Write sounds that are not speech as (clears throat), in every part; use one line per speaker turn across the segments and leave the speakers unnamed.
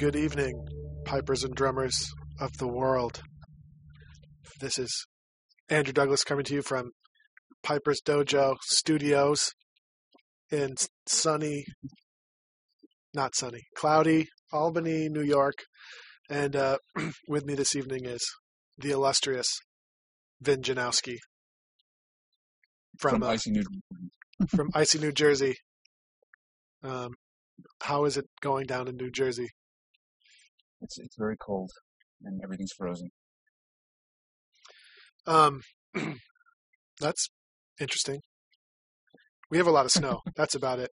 Good evening, pipers and drummers of the world. This is Andrew Douglas coming to you from Piper's Dojo Studios in sunny, not sunny, cloudy Albany, New York. And uh, (clears throat) with me this evening is the illustrious Vin Janowski from,
from
uh,
Icy New
from (laughs) icy New Jersey. Um, how is it going down in New Jersey?
It's it's very cold and everything's frozen.
Um, (clears throat) that's interesting. We have a lot of snow. (laughs) That's about it.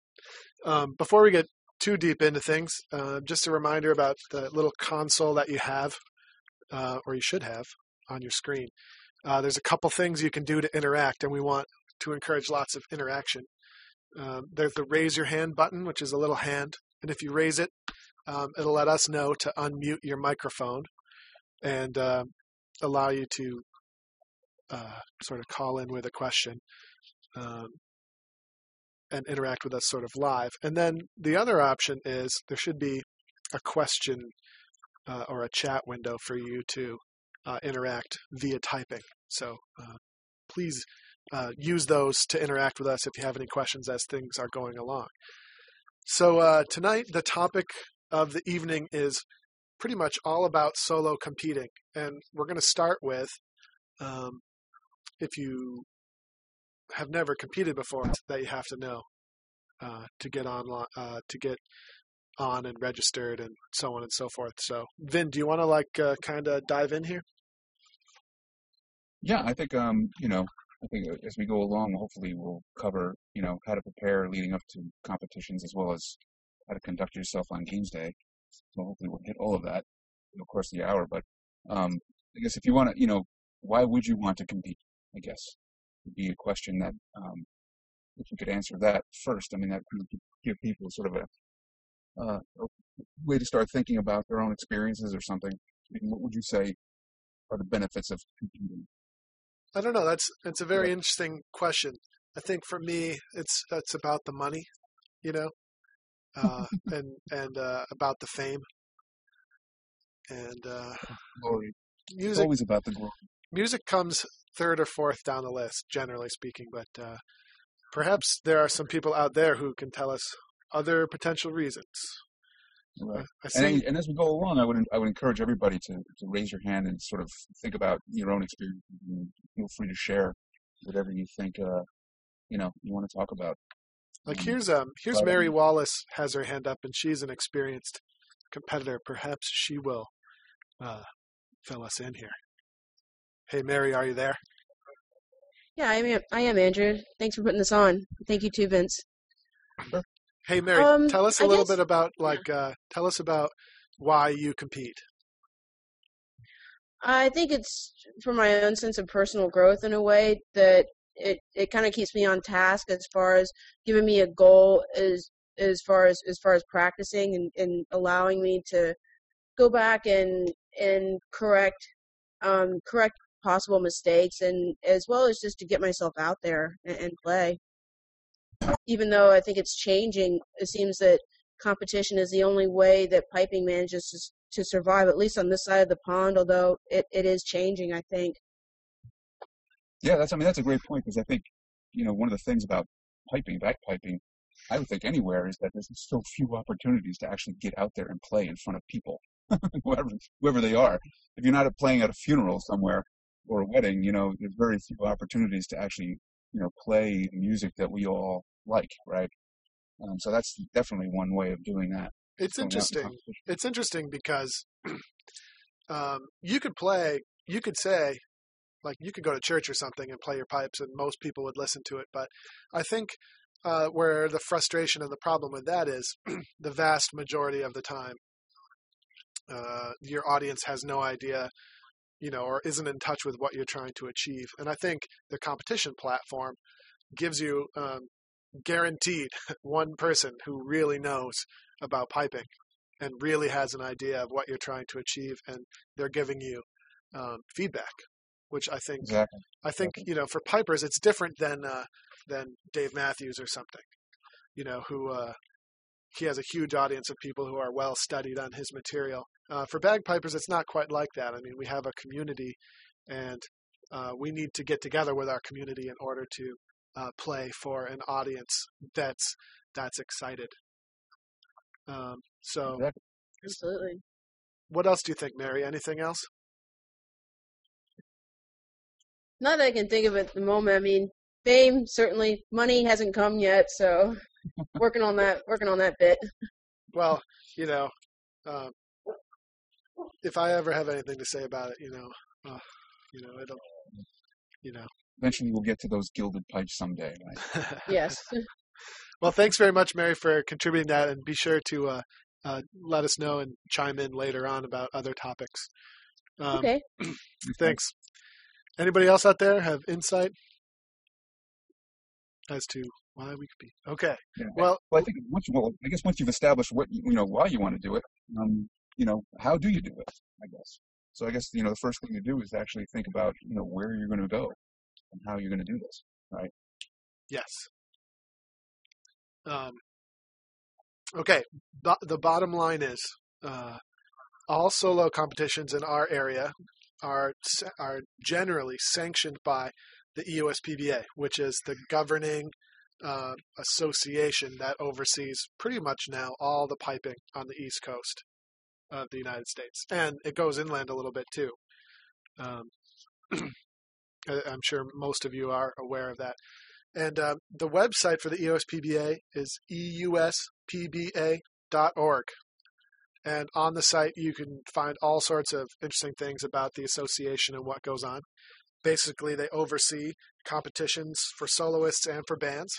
Um, before we get too deep into things, uh, just a reminder about the little console that you have, uh, or you should have, on your screen. Uh, there's a couple things you can do to interact, and we want to encourage lots of interaction. Um, there's the raise your hand button, which is a little hand, and if you raise it, um, it'll let us know to unmute your microphone and uh, allow you to uh, sort of call in with a question um, and interact with us sort of live. And then the other option is there should be a question uh, or a chat window for you to uh, interact via typing. So uh, please uh, use those to interact with us if you have any questions as things are going along. So uh, tonight, the topic of the evening is pretty much all about solo competing. And we're going to start with um, if you have never competed before, that you have to know uh, to get on uh, to get on and registered and so on and so forth. So, Vin, do you want to like uh, kind of dive in here?
Yeah, I think um, you know, I think uh, as we go along, hopefully we'll cover, you know, how to prepare leading up to competitions as well as how to conduct yourself on games day. So hopefully we'll hit all of that in the course of the hour. But um, I guess if you want to, you know, why would you want to compete? I guess would be a question that um, if you could answer that first. I mean, that would give people sort of a, uh, a way to start thinking about their own experiences or something. I mean, what would you say are the benefits of competing?
I don't know. That's it's a very interesting question. I think for me, it's it's about the money, you know, uh, and and uh, about the fame, and uh,
Glory. It's
music.
always about the glory.
Music comes third or fourth down the list, generally speaking. But uh, perhaps there are some people out there who can tell us other potential reasons.
Right. And, and as we go along, I would I would encourage everybody to, to raise your hand and sort of think about your own experience. And feel free to share whatever you think uh, you know you want to talk about.
Like
Um,
here's um here's
but,
Mary
um,
Wallace has her hand up and she's an experienced competitor. Perhaps she will uh, fill us in here. Hey Mary, are you there?
Yeah, I am. I am Andrew. Thanks for putting this on. Thank you too, Vince.
Hey Mary,
Um,
tell us a
I
little
guess-
bit about like uh, tell us about why you compete.
I think it's for my own sense of personal growth in a way that it it kind of keeps me on task as far as giving me a goal as as far as as far as practicing and, and allowing me to go back and and correct um correct possible mistakes and as well as just to get myself out there and, and play. Even though I think it's changing, it seems that competition is the only way that piping manages to, to survive, at least on this side of the pond, although it, it is changing, I think.
Yeah, that's I mean that's a great point because I think you know one of the things about piping, bagpiping, I would think anywhere is that there's so few opportunities to actually get out there and play in front of people, (laughs) whoever whoever they are. If you're not playing at a funeral somewhere or a wedding, you know, there's very few opportunities to actually you know play music that we all like, right? Um, so that's definitely one way of doing that.
It's interesting. It's interesting because (clears throat) um, you could play, you could say, like you could go to church or something and play your pipes, and most people would listen to it. But I think uh, where the frustration and the problem with that is, (clears throat) the vast majority of the time, uh, your audience has no idea, you know, or isn't in touch with what you're trying to achieve. And I think the competition platform gives you um, guaranteed (laughs) one person who really knows about piping and really has an idea of what you're trying to achieve, and they're giving you um, feedback, which I think
Exactly.
I think
Exactly.
you know for pipers it's different than uh, than Dave Matthews or something, you know, who uh, he has a huge audience of people who are well studied on his material. Uh, for bagpipers, it's not quite like that. I mean, we have a community, and uh, we need to get together with our community in order to uh, play for an audience that's that's excited. Um, so,
Absolutely.
what else do you think, Mary? Anything else?
Not that I can think of at the moment. I mean, fame certainly. Money hasn't come yet, so (laughs) working on that. Working on that bit.
Well, you know, um, if I ever have anything to say about it, you know, uh, you know, it'll, you know.
Eventually, we'll get to those gilded pipes someday. Right?
Yes. (laughs)
well, thanks very much, Mary, for contributing that, and be sure to uh, uh, let us know and chime in later on about other topics. Um,
okay. (clears throat)
Thanks. Anybody else out there have insight as to why we could be okay?
Yeah.
Well,
Well, I think once, well, I guess once you've established what you, you know why you want to do it, um, you know, how do you do it? I guess. So I guess you know the first thing to do is actually think about you know where you're going to go and how you're going to do this. Right?
Yes. Um, okay. Bo- the bottom line is uh, all solo competitions in our area are are generally sanctioned by the E EUSPBA, which is the governing uh, association that oversees pretty much now all the piping on the East Coast of the United States, and it goes inland a little bit too. Um, (clears throat) I'm sure most of you are aware of that. And uh, the website for the E EUSPBA is euspba.org. And on the site, you can find all sorts of interesting things about the association and what goes on. Basically, they oversee competitions for soloists and for bands.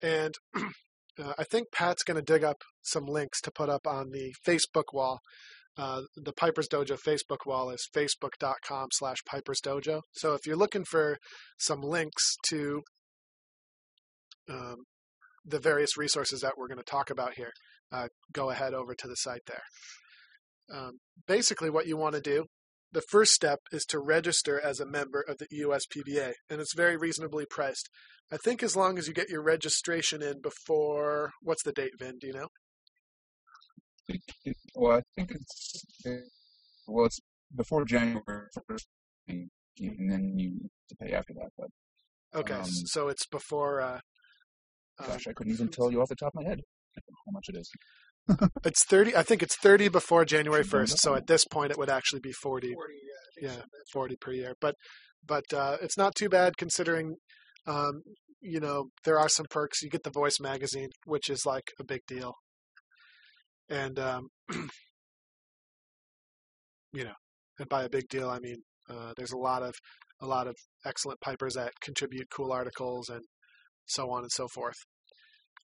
And (clears throat) uh, I think Pat's going to dig up some links to put up on the Facebook wall. Uh, the Piper's Dojo Facebook wall is facebook.com slash Piper's Dojo. So if you're looking for some links to um, the various resources that we're going to talk about here, uh, go ahead over to the site there. Um, basically, what you want to do, the first step is to register as a member of the USPBA, and it's very reasonably priced. I think as long as you get your registration in before, what's the date, Vin? Do you know?
It, well, I think it's it, well, it's before January first, and then you have to pay after that. But
Okay,
Um,
so it's before. Uh, uh,
gosh, I couldn't even tell you off the top of my head how much it is. (laughs)
it's thirty. I think it's thirty before January first. So at this point, it would actually be forty. yeah, forty per year. But but uh, it's not too bad considering. Um, you know, there are some perks. You get the Voice magazine, which is like a big deal. And um, (clears throat) you know, and by a big deal, I mean uh, there's a lot of a lot of excellent pipers that contribute cool articles and so on and so forth.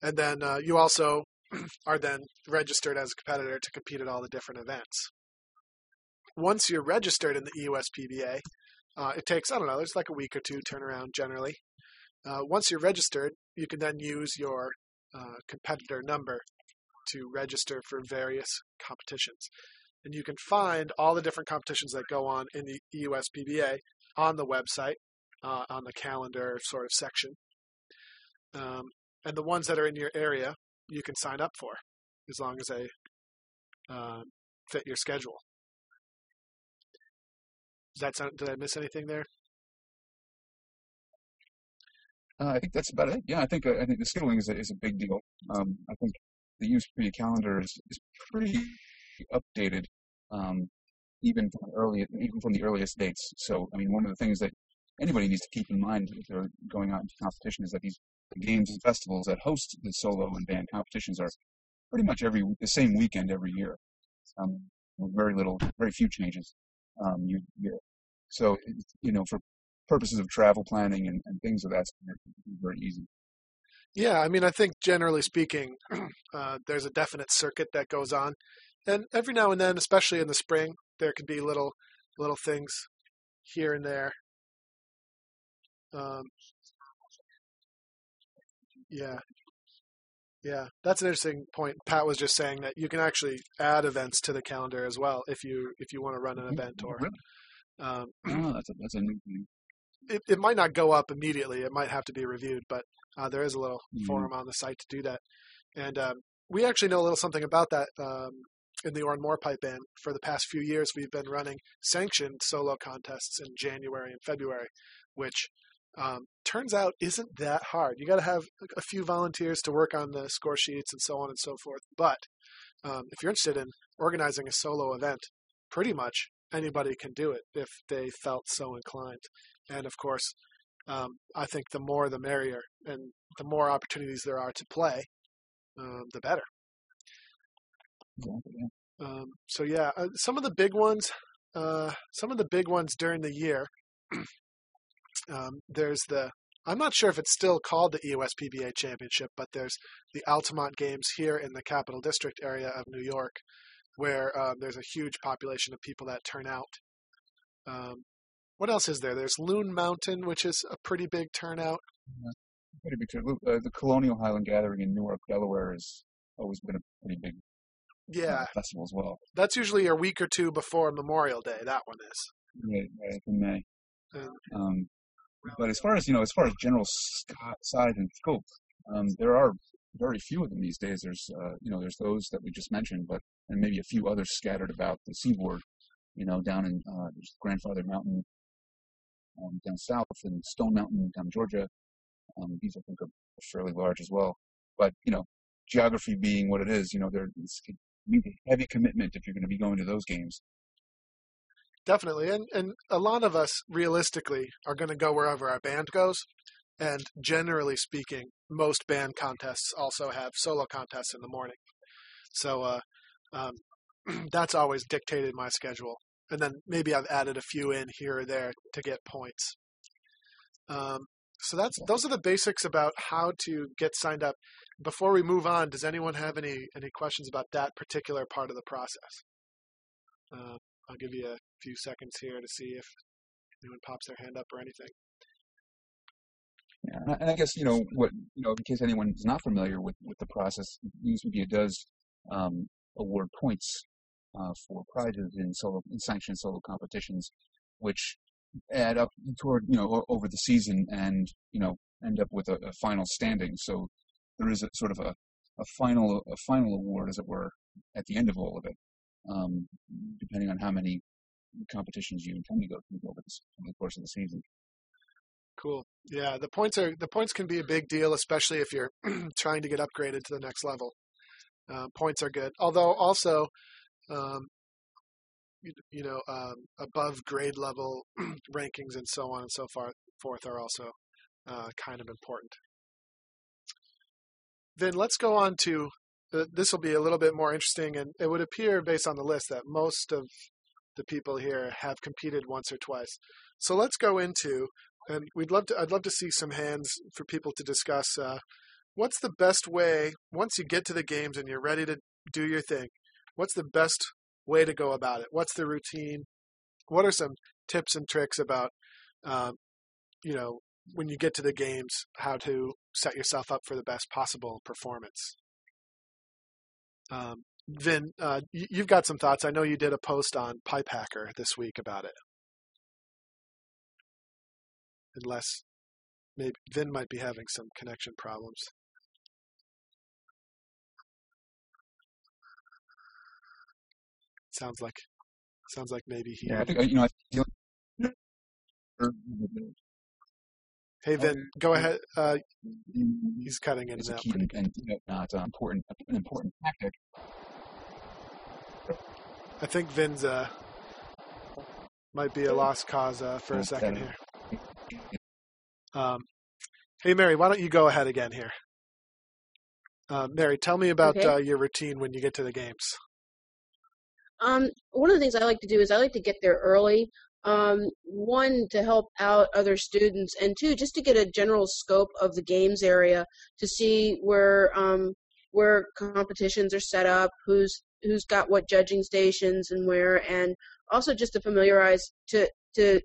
And then uh, you also (clears throat) are then registered as a competitor to compete at all the different events. Once you're registered in the EUSPBA, uh, it takes I don't know, there's like a week or two turnaround generally. Uh, once you're registered, you can then use your uh, competitor number to register for various competitions. And you can find all the different competitions that go on in the EUSPBA on the website, uh, on the calendar sort of section. Um, and the ones that are in your area, you can sign up for as long as they um, fit your schedule. Does that sound, did I miss anything there?
Uh, I think that's about it. Yeah, I think uh, I think the scheduling is a, is a big deal. Um, I think the USP calendar is, is pretty updated, um, even from early even from the earliest dates. So I mean, one of the things that anybody needs to keep in mind if they're going out into competition is that these games and festivals that host the solo and band competitions are pretty much every the same weekend every year. Um, very little, very few changes um, to year. So you know, for purposes of travel planning and, and things of that sort, very easy.
Yeah, I mean, I think generally speaking, (clears throat) uh, there's a definite circuit that goes on, and every now and then, especially in the spring, there can be little little things here and there. Um, yeah, yeah, that's an interesting point. Pat was just saying that you can actually add events to the calendar as well if you if you want to run an event or. Um, (clears throat)
Oh, that's a that's a new thing.
it, it might not go up immediately. It might have to be reviewed, but uh, there is a little
Mhm.
forum on the site to do that. And um, we actually know a little something about that um, in the Oran Mór Pipe Band. For the past few years, we've been running sanctioned solo contests in January and February, which um, turns out isn't that hard. You got to have a few volunteers to work on the score sheets and so on and so forth. But um, if you're interested in organizing a solo event, pretty much anybody can do it if they felt so inclined. And of course, um, I think the more the merrier, and the more opportunities there are to play, um, the better.
Yeah.
Um, so yeah, uh, some of the big ones, uh, some of the big ones during the year. (clears throat) um, there's the. I'm not sure if it's still called the EUSPBA Championship, but there's the Altamont Games here in the Capital District area of New York, where um, there's a huge population of people that turn out. Um, what else is there? There's Loon Mountain, which is a pretty big turnout.
Pretty big trip. Uh, the Colonial Highland Gathering in Newark, Delaware, has always been a pretty big
Yeah,
festival as well.
that's usually a week or two before Memorial Day. That one is.
Right, right, in May. Um, but as far as you know, as far as general size and scope, um, there are very few of them these days. There's uh, you know there's those that we just mentioned, but and maybe a few others scattered about the seaboard. You know, down in uh, there's Grandfather Mountain um, down south, and Stone Mountain down in Georgia. Um, these I think are fairly large as well. But you know, geography being what it is, you know, there it's a heavy commitment if you're going to be going to those games.
Definitely, and and a lot of us realistically are going to go wherever our band goes, and generally speaking, most band contests also have solo contests in the morning. So uh, um, (clears throat) that's always dictated my schedule, and then maybe I've added a few in here or there to get points. Um, so that's those are the basics about how to get signed up. Before we move on, does anyone have any any questions about that particular part of the process? Uh, I'll give you a few seconds here to see if anyone pops their hand up or anything.
Yeah, and I- guess you know what you know in case anyone is not familiar with with the process, USPBA does um, award points uh, for prizes in solo in sanctioned solo competitions, which add up toward you know over the season and you know end up with a, a final standing. So there is a sort of a a final a final award, as it were, at the end of all of it, um, depending on how many competitions you intend to go through over the, course of the season.
Cool. Yeah, the points are the points can be a big deal, especially if you're (clears throat) trying to get upgraded to the next level. Uh, points are good, although also, um, you, you know, um, above grade level (clears throat) rankings and so on and so far, forth are also uh, kind of important. Then let's go on to this will be a little bit more interesting, and it would appear based on the list that most of the people here have competed once or twice. So let's go into and we'd love to i'd love to see some hands for people to discuss uh, what's the best way once you get to the games and you're ready to do your thing what's the best way to go about it? What's the routine? What are some tips and tricks about um, you know when you get to the games how to set yourself up for the best possible performance um, Vin, uh, you've got some thoughts. I know you did a post on Pipe Hacker this week about it. Unless maybe Vin might be having some connection problems. Sounds like sounds like maybe he.
Yeah, I (laughs) think you know. I feel
Hey Vin, go ahead. Uh, he's cutting in
is
and
a
out
key and, and you know, not uh, important an important tactic.
I think Vin's uh, might be a lost cause uh, for a second here. Um, hey, Mary, why don't you go ahead again here? Uh, Mary, tell me about
Okay.
uh, your routine when you get to the games.
Um, one of the things I like to do is I like to get there early. Um, one to help out other students, and two just to get a general scope of the games area to see where um, where competitions are set up, who's who's got what judging stations and where, and also just to familiarize to to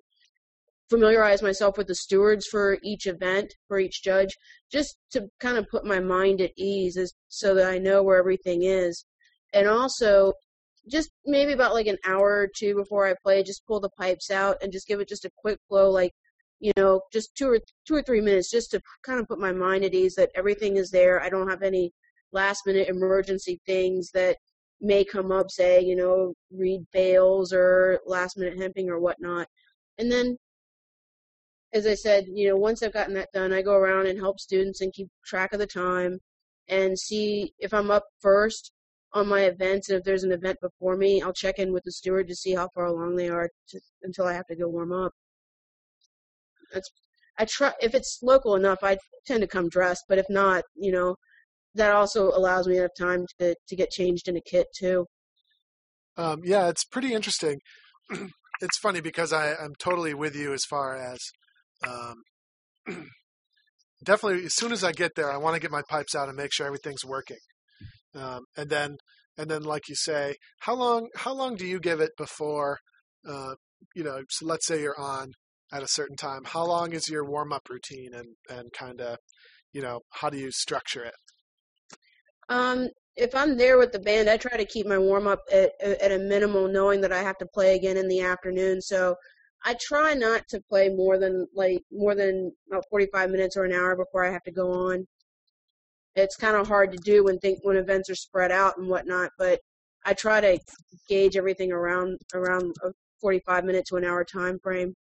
familiarize myself with the stewards for each event for each judge, just to kind of put my mind at ease, as, so that I know where everything is, and also just maybe about like an hour or two before I play, just pull the pipes out and just give it just a quick blow, like you know, just two or two or three minutes, just to kind of put my mind at ease that everything is there. I don't have any last minute emergency things that may come up, say, you know, reed bales or last minute hemping or whatnot. And then, as I said, you know, once I've gotten that done, I go around and help students and keep track of the time and see if I'm up first on my events. And if there's an event before me, I'll check in with the steward to see how far along they are to, until I have to go warm up. That's I try if it's local enough, I tend to come dressed. But if not, you know, that also allows me enough time to to get changed in a kit too.
Um, yeah, it's pretty interesting. (clears throat) it's funny because I, I'm totally with you as far as um, (clears throat) definitely as soon as I get there, I want to get my pipes out and make sure everything's working. Um, and then and then like you say, how long how long do you give it before uh, you know? So let's say you're on at a certain time. How long is your warm up routine and and kind of you know how do you structure it?
Um, if I'm there with the band, I try to keep my warm up at, at a minimal, knowing that I have to play again in the afternoon. So I try not to play more than like more than about 45 minutes or an hour before I have to go on. It's kind of hard to do when think when events are spread out and whatnot, but I try to gauge everything around around a 45 minute to an hour time frame.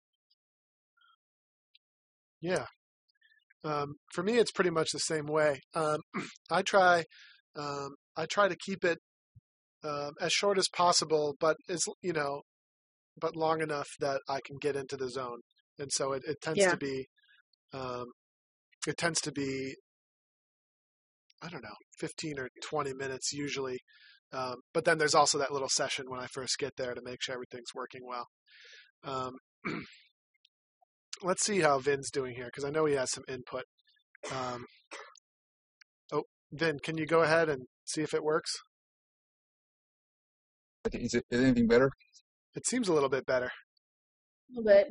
Yeah. Um, for me, it's pretty much the same way. Um, (clears throat) I try, um, I try to keep it um, as short as possible, but as you know, but long enough that I can get into the zone. And so it, it tends
Yeah.
to be, um, it tends to be, I don't know, 15 or 20 minutes usually. Um, but then there's also that little session when I first get there to make sure everything's working well. Um, (clears throat) let's see how Vin's doing here because I know he has some input. Um, oh, Vin, can you go ahead and see if it works?
Is it is anything better?
It seems a little bit better.
A little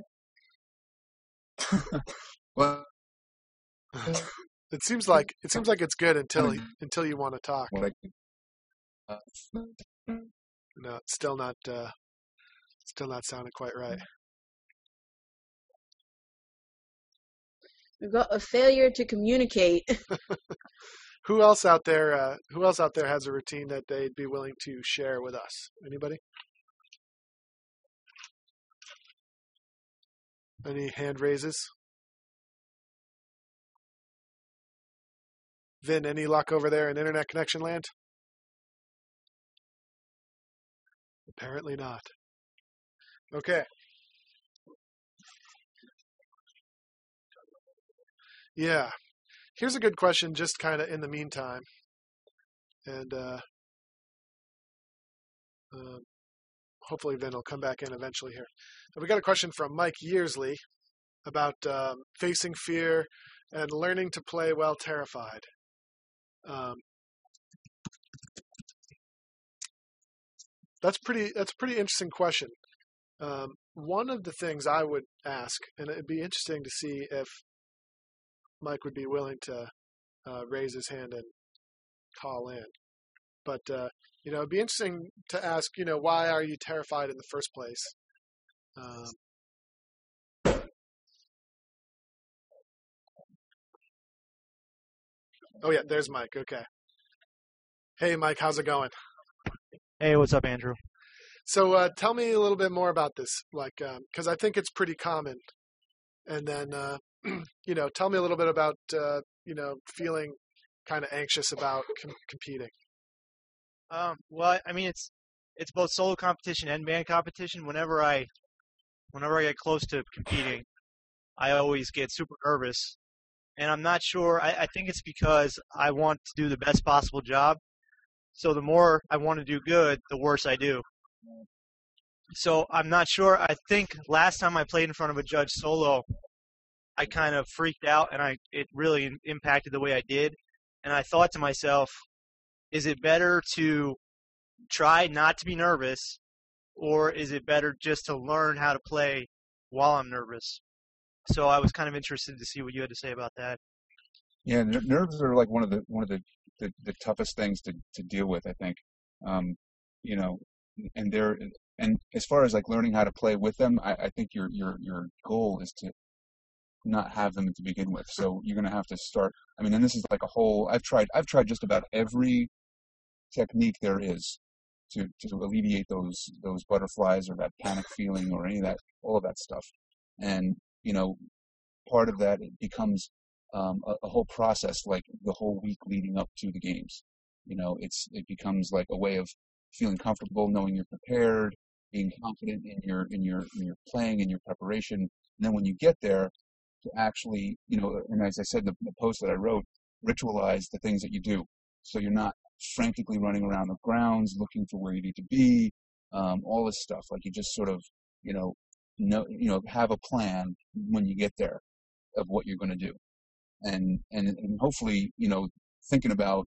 bit. (laughs)
Well, (laughs) (laughs)
It seems like it seems like it's good until (clears throat) until you want to talk.
what I could, uh,
No, still not uh, still not sounding quite right.
We've got a failure to communicate. (laughs)
Who else out there? Uh, who else out there has a routine that they'd be willing to share with us? Anybody? Any hand raises? Vin, any luck over there in internet connection land? Apparently not. Okay. Yeah. Here's a good question, just kind of in the meantime. And uh, um, hopefully Vin will come back in eventually here. We got a question from Mike Yearsley about um, facing fear and learning to play while terrified. Um, that's pretty. That's a pretty interesting question. Um, one of the things I would ask, and it'd be interesting to see if Mike would be willing to uh, raise his hand and call in. But uh, you know, it'd be interesting to ask. You know, why are you terrified in the first place? Um, oh yeah, there's Mike. Okay. Hey, Mike, how's it going?
Hey, what's up, Andrew?
So uh, tell me a little bit more about this, like, because I think it's pretty common. And then, uh, (clears throat) you know, tell me a little bit about, uh, you know, feeling kind of anxious about com- competing.
Um, well, I mean, it's it's both solo competition and band competition. Whenever I whenever I get close to competing, I always get super nervous, and I'm not sure. I, I think it's because I want to do the best possible job. So the more I want to do good, the worse I do. So I'm not sure. I think last time I played in front of a judge solo, I kind of freaked out, and I it really impacted the way I did. And I thought to myself, is it better to try not to be nervous or is it better just to learn how to play while I'm nervous? So I was kind of interested to see what you had to say about that.
yeah, ner- nerves are like one of the one of the, the, the toughest things to, to deal with. I think, um, you know, and they're and as far as like learning how to play with them, I, I think your your your goal is to not have them to begin with. So you're going to have to start. I mean, and this is like a whole. I've tried. I've tried just about every technique there is to to alleviate those those butterflies or that panic feeling or any of that all of that stuff. And you know, part of that it becomes um, a, a whole process, like the whole week leading up to the games. You know, it's it becomes like a way of feeling comfortable, knowing you're prepared, being confident in your in your in your playing and your preparation. And then when you get there, to actually, you know, and as I said in the, the post that I wrote, ritualize the things that you do. So you're not frantically running around the grounds looking for where you need to be, um, all this stuff. Like you just sort of, you know, know, you know, have a plan when you get there of what you're going to do, and and and hopefully, you know, thinking about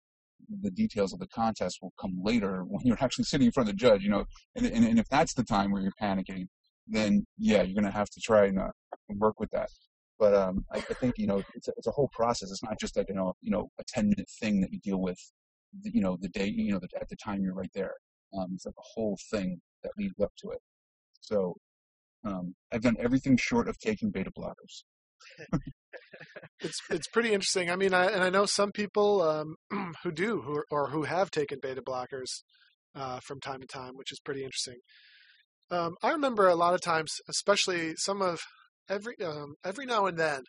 the details of the contest will come later (laughs) when you're actually sitting in front of the judge, you know, and and, and if that's the time where you're panicking, then yeah, you're going to have to try and uh, work with that. But um, I, I think you know it's a, it's a whole process. It's not just like you know you know a ten minute thing that you deal with, you know the day you know the, at the time you're right there. Um, it's like a whole thing that leads up to it. So um, I've done everything short of taking beta blockers. (laughs)
it's it's pretty interesting. I mean, I, and I know some people um, (clears throat) who do, who or who have taken beta blockers uh, from time to time, which is pretty interesting. Um, I remember a lot of times, especially some of every um, every now and then,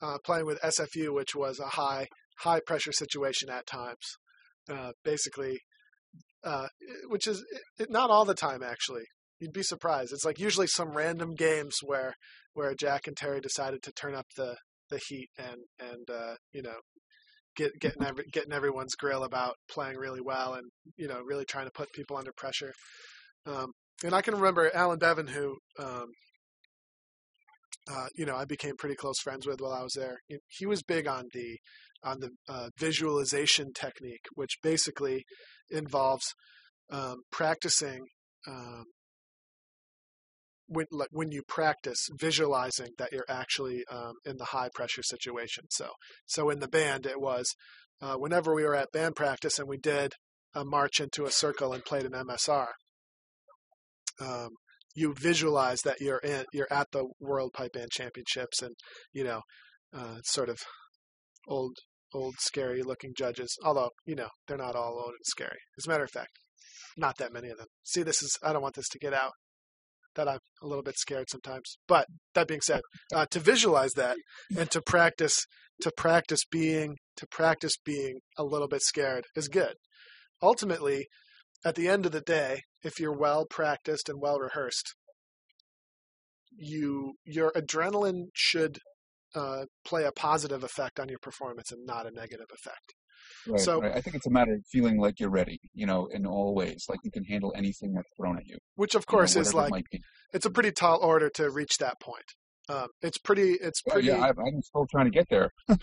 uh, playing with SFU, which was a high high pressure situation at times. Uh, basically, uh, which is it, not all the time actually. You'd be surprised. It's like usually some random games where where Jack and Terry decided to turn up the the heat and and uh, you know get getting every, getting everyone's grill about playing really well and you know really trying to put people under pressure. Um, and I can remember Alan Bevan, who um, uh, you know I became pretty close friends with while I was there. He was big on the on the uh, visualization technique, which basically involves um, practicing um, when like when you practice visualizing that you're actually um, in the high pressure situation. So so in the band it was uh, whenever we were at band practice and we did a march into a circle and played an MSR. Um, you visualize that you're in you're at the World Pipe Band Championships and you know uh, sort of old old scary looking judges. Although you know they're not all old and scary. As a matter of fact, not that many of them. See, this is I don't want this to get out that I'm a little bit scared sometimes. But that being said, uh, to visualize that and to practice to practice being to practice being a little bit scared is good. Ultimately, at the end of the day, if you're well practiced and well rehearsed, you your adrenaline should uh, play a positive effect on your performance and not a negative effect.
Right,
so
right. I think it's a matter of feeling like you're ready, you know, in all ways, like you can handle anything that's thrown at you.
Which, of course, you know, is like it it's a pretty tall order to reach that point. Um, it's pretty. It's pretty.
yeah, I, I'm still trying to get there. (laughs)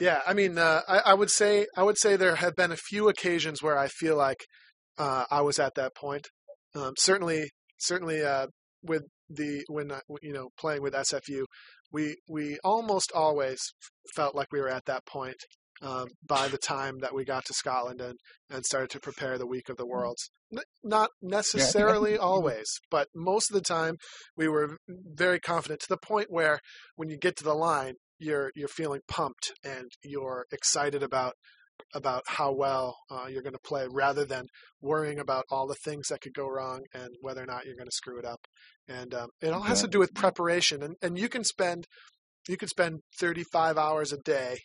yeah, I mean, uh, I, I, would say I would say there have been a few occasions where I feel like uh, I was at that point. Um, certainly, certainly uh, with the when you know playing with SFU, we we almost always felt like we were at that point um, by the time that we got to Scotland and and started to prepare the week of the Worlds. N- not necessarily always, but most of the time we were very confident to the point where when you get to the line, you're you're feeling pumped and you're excited about about how well uh, you're going to play rather than worrying about all the things that could go wrong and whether or not you're going to screw it up. And um, it all has to do with preparation. And, and you can spend you can spend 35 hours a day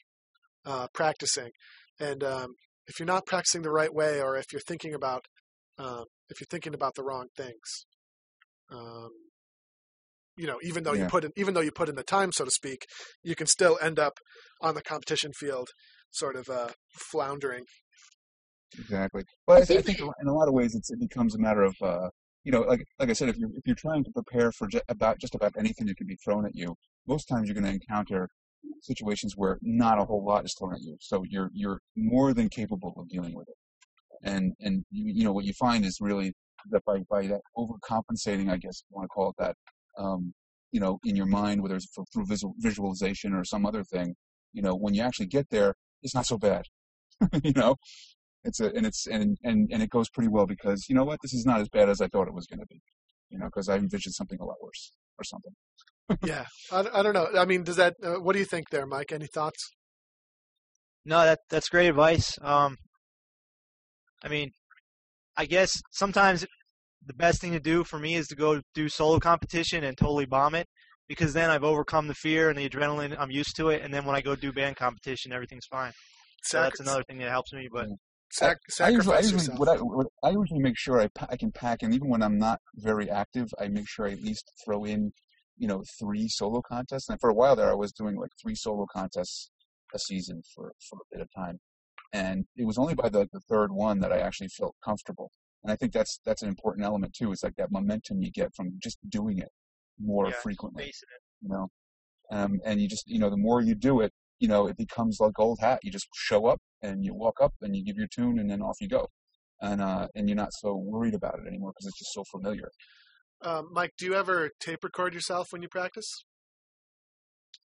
uh, practicing. And um, if you're not practicing the right way, or if you're thinking about um, if you're thinking about the wrong things, um, you know, even though yeah. you put in even though you put in the time, so to speak, you can still end up on the competition field sort of uh, floundering.
Exactly. But I, th- I, think in a lot of ways it becomes a matter of, uh, you know, like like I said, if you're if you're trying to prepare for ju- about just about anything that can be thrown at you, most times you're going to encounter situations where not a whole lot is thrown at you. So you're you're more than capable of dealing with it. And and you, you know what you find is really that by by that overcompensating, I guess you want to call it that, um, you know, in your mind, whether it's through visual, visualization or some other thing, you know, when you actually get there, it's not so bad. (laughs) you know, it's a and it's and and and it goes pretty well because you know what, this is not as bad as I thought it was going to be. You know, because I envisioned something a lot worse or something.
yeah, I, I don't know. I mean, does that? Uh, what do you think there, Mike? Any thoughts?
No, that that's great advice. Um, I mean, I guess sometimes the best thing to do for me is to go do solo competition and totally bomb it because then I've overcome the fear and the adrenaline. I'm used to it, and then when I go do band competition, everything's fine. So that's another thing that helps me. But
sac-
I usually, I
sacrifice
usually, what I, what I usually make sure I, pa- I can pack and even when I'm not very active, I make sure I at least throw in, you know, three solo contests. And for a while there, I was doing like three solo contests a season for, for a bit of time. And it was only by the, the third one that I actually felt comfortable. And I think that's, that's an important element too. It's like that momentum you get from just doing it more
Yeah,
frequently, you know? Um, and you just, you know, the more you do it, you know, it becomes like old hat. You just show up and you walk up and you give your tune and then off you go. And, uh, and you're not so worried about it anymore because it's just so familiar.
Um, Mike, do you ever tape record yourself when you practice?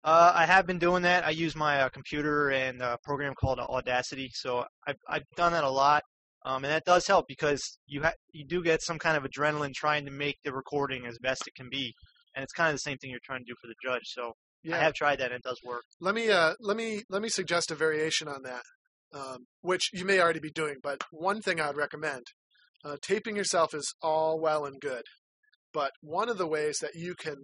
Uh, I have been doing that. I use my uh, computer and a program called Audacity, so I've I've done that a lot, um, and that does help because you ha- you do get some kind of adrenaline trying to make the recording as best it can be, and it's kind of the same thing you're trying to do for the judge. So
Yeah.
I have tried that, and it does work.
let me uh, let me let me suggest a variation on that, um, which you may already be doing. But one thing I'd recommend: uh, taping yourself is all well and good, but one of the ways that you can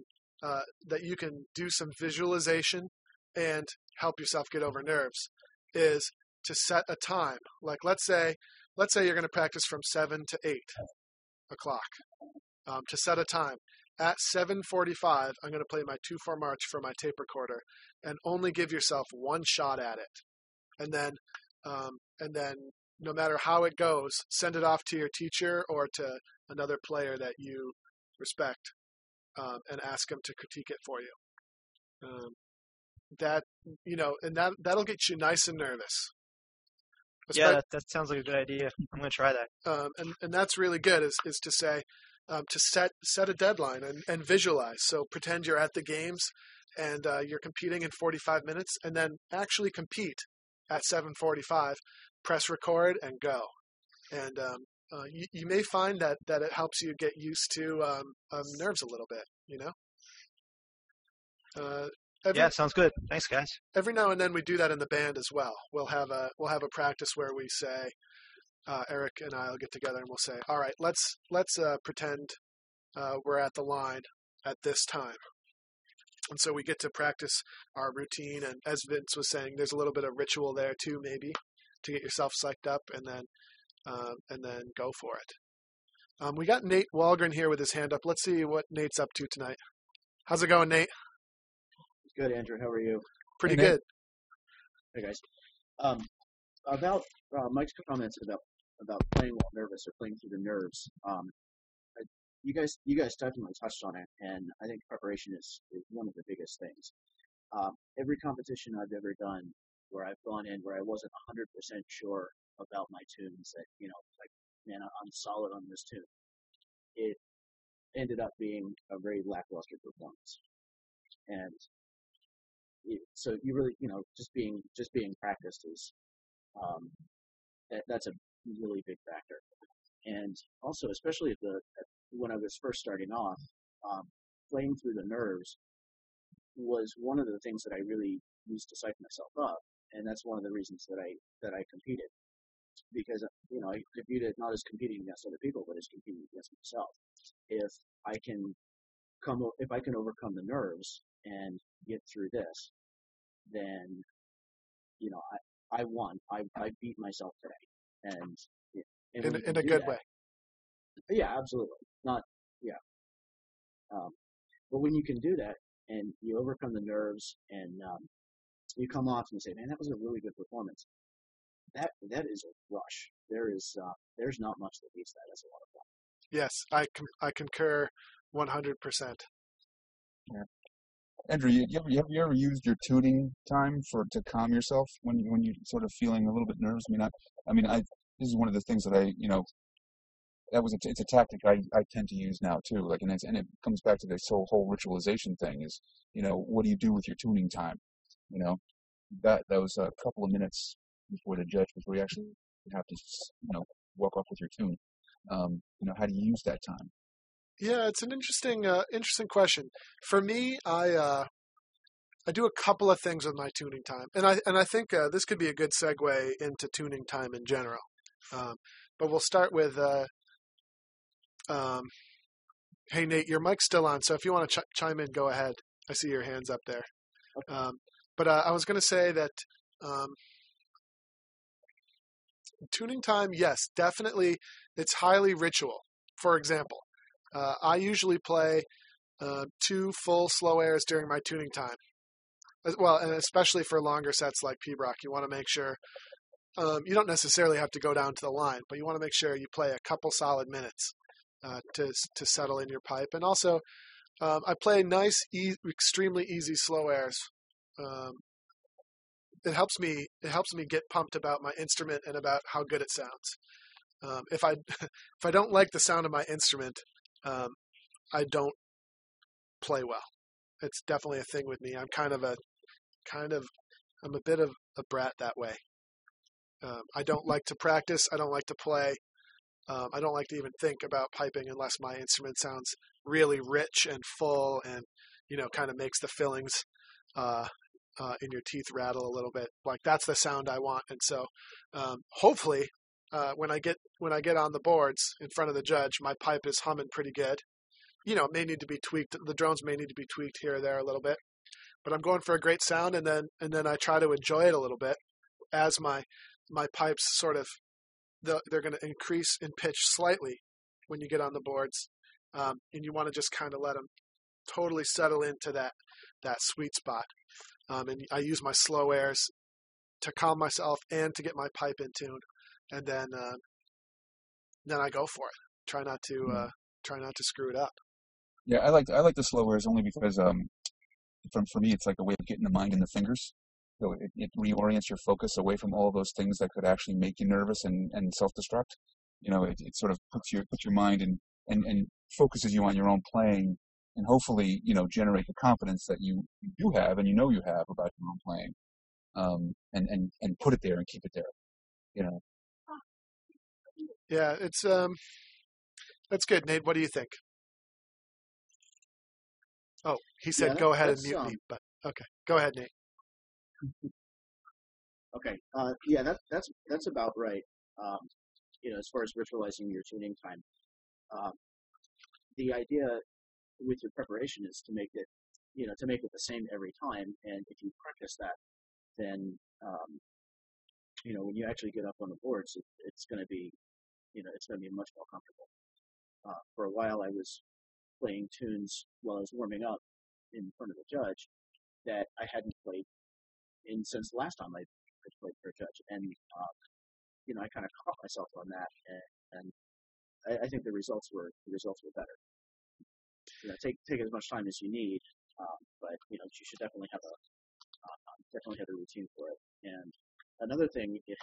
uh, that you can do some visualization and help yourself get over nerves is to set a time. Like let's say let's say you're going to practice from seven to eight o'clock. Um, to set a time at 7:45, I'm going to play my two four march for my tape recorder and only give yourself one shot at it. And then, um, and then, no matter how it goes, send it off to your teacher or to another player that you respect, um, and ask them to critique it for you. Um, that you know, and that that'll get you nice and nervous.
Yeah, that, that sounds like a good idea. I'm gonna try that.
um, and and that's really good is is to say um, to set set a deadline and, and visualize. So pretend you're at the games and uh, you're competing in 45 minutes, and then actually compete at 7:45. Press record and go. And um, uh, you, you may find that that it helps you get used to um, um, nerves a little bit. You know. Uh, every,
Yeah, sounds good. Thanks, guys.
every now and then we do that in the band as well. We'll have a we'll have a practice where we say, uh, Eric and I'll get together and we'll say, all right, let's let's uh, pretend uh, we're at the line at this time. And so we get to practice our routine, and as Vince was saying, there's a little bit of ritual there too, maybe, to get yourself psyched up, and then um, and then go for it. Um, we got Nate Walgren here with his hand up. Let's see what Nate's up to tonight. How's it going, Nate?
Good, Andrew. How are you?
Pretty
Hey,
good.
Hey, guys. Um, about uh, Mike's comments about about playing while nervous or playing through the nerves. Um, I, you guys, you guys definitely touched on it, and I think preparation is, is one of the biggest things. Um, every competition I've ever done where I've gone in where I wasn't 100% sure about my tunes, that you know, like, man, I'm solid on this tune. It ended up being a very lackluster performance, and so you really, you know, just being just being practiced is um, that, that's a really big factor. And also, especially the when I was first starting off, um, playing through the nerves was one of the things that I really used to psych myself up, and that's one of the reasons that I that I competed because you know I competed not as competing against other people, but as competing against myself. If I can come, if I can overcome the nerves and get through this, then you know I I won. I I beat myself today, and, and
In, in a good
that-
way.
Yeah, absolutely. Not yeah. Um, but when you can do that and you overcome the nerves and um, you come off and you say, "Man, that was a really good performance," that that is a rush. There is uh, there's not much that beats that as a lot of fun.
Yes, I com- I concur 100%.
Andrew, you, you, ever, you ever you used your tuning time for to calm yourself when you when you're sort of feeling a little bit nervous? I mean, I, I mean, I this is one of the things that I, you know, that was a, it's a tactic I, I tend to use now too. Like, and it's, and it comes back to this whole whole ritualization thing. Is you know, what do you do with your tuning time? You know, that that was a couple of minutes before the judge before you actually have to, you know, walk off with your tune. Um, you know, how do you use that time?
Yeah, it's an interesting, uh, interesting question. For me, I uh, I do a couple of things with my tuning time, and I and I think uh, this could be a good segue into tuning time in general. Um, but we'll start with. Uh, um, hey Nate, your mic's still on, so if you want to ch- chime in, go ahead. I see your hands up there. Um, but uh, I was going to say that um, tuning time, yes, definitely, it's highly ritual. For example, uh, I usually play uh, two full slow airs during my tuning time. As well, and especially for longer sets like Pibroch, you want to make sure um, you don't necessarily have to go down to the line, but you want to make sure you play a couple solid minutes uh, to to settle in your pipe. And also, um, I play nice, e- extremely easy slow airs. Um, it helps me. It helps me get pumped about my instrument and about how good it sounds. Um, if I (laughs) if I don't like the sound of my instrument, um, I don't play well. It's definitely a thing with me. I'm kind of a kind of I'm a bit of a brat that way. Um, I don't like to practice. I don't like to play. Um, I don't like to even think about piping unless my instrument sounds really rich and full and you know kind of makes the fillings uh, uh, in your teeth rattle a little bit. Like that's the sound I want. And so um, hopefully uh, when I get when I get on the boards in front of the judge, my pipe is humming pretty good. You know, it may need to be tweaked. The drones may need to be tweaked here or there a little bit, but I'm going for a great sound, and then and then I try to enjoy it a little bit as my my pipes sort of the, they're going to increase in pitch slightly when you get on the boards, um, and you want to just kind of let them totally settle into that that sweet spot. Um, and I use my slow airs to calm myself and to get my pipe in tune, and then uh, then I go for it. Try not to
Mm.
uh, try not to screw it up.
Yeah, I like I like the slow airs only because um, from for me it's like a way of getting the mind in the fingers. So it, it reorients your focus away from all those things that could actually make you nervous and, and self-destruct. You know, it, it sort of puts your puts your mind in and, and focuses you on your own playing and hopefully, you know, generate the confidence that you, you do have and you know you have about your own playing. Um, and, and, and put it there and keep it there. You know.
Yeah, it's um, that's good, Nate. What do you think? Oh, he said
Yeah,
go ahead and mute
um,
me, but okay, go ahead, Nate.
Okay. Uh, yeah, that, that's that's about right. Um, you know, as far as ritualizing your tuning time, um, the idea with your preparation is to make it, you know, to make it the same every time. And if you practice that, then um, you know when you actually get up on the boards, it, it's going to be, you know, it's going to be much more comfortable. Uh, for a while, I was playing tunes while I was warming up in front of the judge that I hadn't played in since the last time I I played for a judge, and um, you know I kind of caught myself on that, and, and I, I think the results were the results were better. You know, take take as much time as you need, um, but you know you should definitely have a uh, definitely have a routine for it. And another thing i-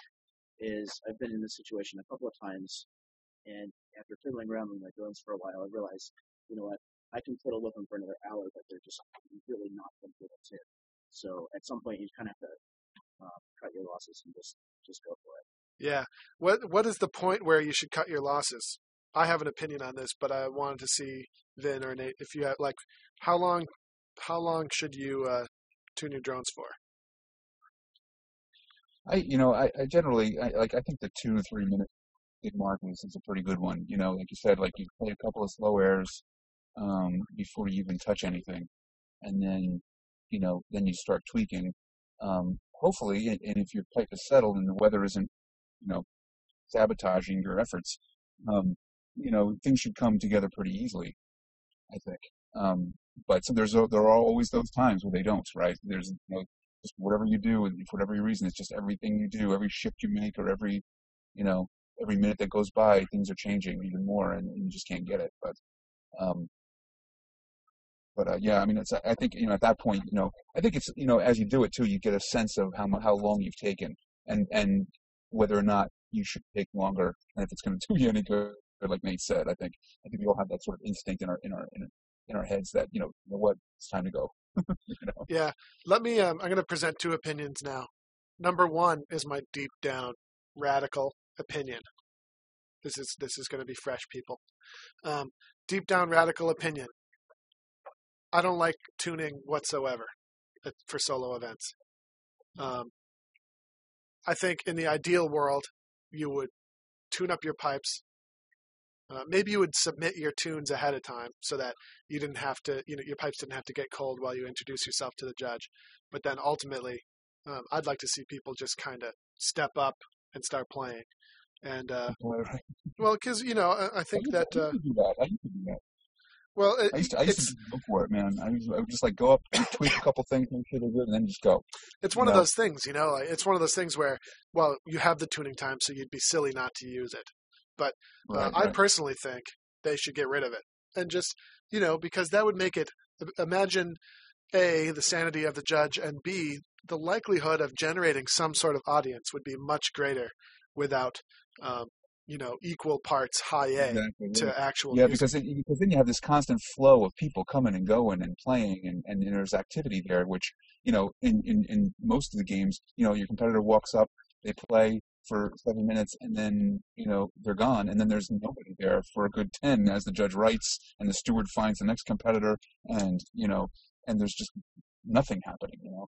is I've been in this situation a couple of times, and after fiddling around with my drones for a while, I realized you know what I can fiddle with them for another hour, but they're just really not going to get a tip. So at some point you kind of have to uh, cut your losses and just just go for it.
Yeah. What What is the point where you should cut your losses? I have an opinion on this, but I wanted to see Vin or Nate if you have like how long how long should you uh, tune your drones for?
I, you know, I, I generally, I, like, I think the two, three minute big mark is, is a pretty good one. You know, like you said, like you play a couple of slow airs, um, before you even touch anything. And then, you know, then you start tweaking. Um, hopefully, and, and if your pipe is settled and the weather isn't, you know, sabotaging your efforts, um, you know, things should come together pretty easily, I think. Um, but so there's, a- there are always those times where they don't, right? There's, you know, just whatever you do, and for whatever reason, it's just everything you do, every shift you make, or every, you know, every minute that goes by, things are changing even more, and you just can't get it. But, um, but uh, yeah, I mean, it's. I think you know at that point, you know, I think it's you know as you do it too, you get a sense of how how long you've taken, and and whether or not you should take longer, and if it's going (laughs) to do you any good. Like Nate said, I think I think we all have that sort of instinct in our in our in, our- in our heads that you know, you know what, it's time to go. (laughs)
Yeah. Let me. Um, I'm going to present two opinions now. Number one is my deep down radical opinion. This is this is going to be fresh people. Um, deep down radical opinion. I don't like tuning whatsoever for solo events. Um, I think in the ideal world, you would tune up your pipes. Uh, maybe you would submit your tunes ahead of time so that you didn't have to, you know, your pipes didn't have to get cold while you introduce yourself to the judge. But then ultimately, um, I'd like to see people just kind of step up and start playing. And uh, well, because you know, I, I think
I used,
that
I
uh,
used to do that. I used to do that.
well, it,
I used to, I used to just go for it, man. I, used, I would just like go up, tweak a couple things, make sure they're good, and then just go.
it's
You
one of
know,
those things, you know, like it's one of those things where, well, you have the tuning time, so you'd be silly not to use it. But uh,
right,
I personally think they should get rid of it and just, you know, because that would make it. Imagine a the sanity of the judge, and b the likelihood of generating some sort of audience would be much greater without, um, you know, equal parts high A
Exactly. right.
to actual
Yeah,
music.
because it, because then you have this constant flow of people coming and going and playing, and, and there's activity there. Which you know, in, in in most of the games, you know, your competitor walks up, they play for seven minutes, and then you know they're gone, and then there's nobody there for a good ten as the judge writes, and the steward finds the next competitor, and you know, and there's just nothing happening. You know,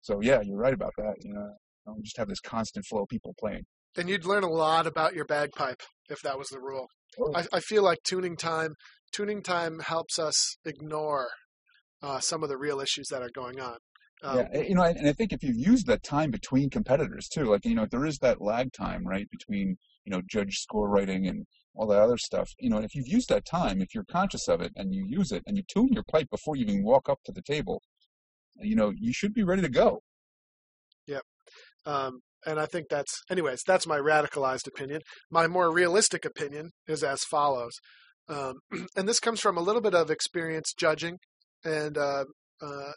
so yeah, you're right about that. You know, you just have this constant flow of people playing.
then you'd learn a lot about your bagpipe if that was the rule. I, I feel like tuning time tuning time helps us ignore uh, some of the real issues that are going on. Um,
Yeah, you know, and I think if you use that time between competitors too, like you know, if there is that lag time, right, between you know judge score writing and all that other stuff. You know, if you've used that time, if you're conscious of it and you use it and you tune your pipe before you even walk up to the table, you know, you should be ready to go. Yeah.
Um, and I think that's, anyways, that's my radicalized opinion. My more realistic opinion is as follows. Um, (clears throat) and this comes from a little bit of experience judging and, uh, uh,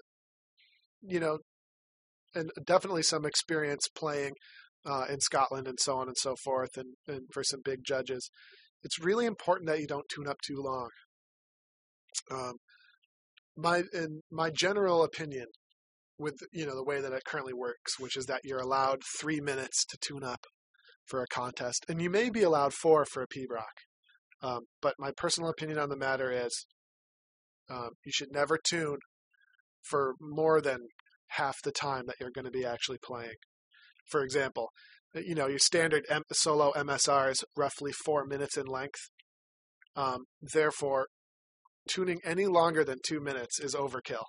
you know, and definitely some experience playing uh, in Scotland and so on and so forth, and, and for some big judges. It's really important that you don't tune up too long. Um, my in my general opinion with you know the way that it currently works, which is that you're allowed three minutes to tune up for a contest, and you may be allowed four for a Pibroch. Um, but my personal opinion on the matter is, um, you should never tune for more than half the time that you're going to be actually playing. For example, you know your standard M- solo MSR is roughly four minutes in length. Um, therefore, tuning any longer than two minutes is overkill.